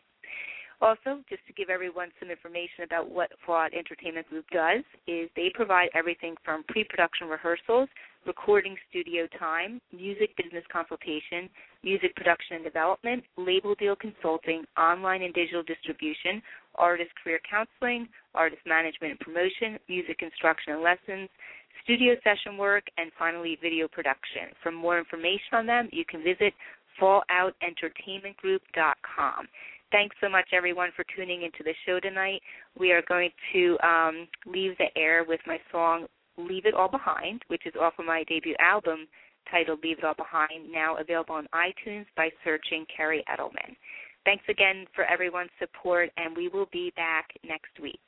Also, just to give everyone some information about what Fallout Entertainment Group does, is they provide everything from pre-production rehearsals, recording studio time, music business consultation, music production and development, label deal consulting, online and digital distribution, artist career counseling, artist management and promotion, music instruction and lessons, studio session work, and finally video production. For more information on them, you can visit falloutentertainmentgroup.com. Thanks so much, everyone, for tuning into the show tonight. We are going to um, leave the air with my song Leave It All Behind, which is off of my debut album, titled Leave It All Behind, now available on iTunes by searching Kerri Edelman. Thanks again for everyone's support, and we will be back next week.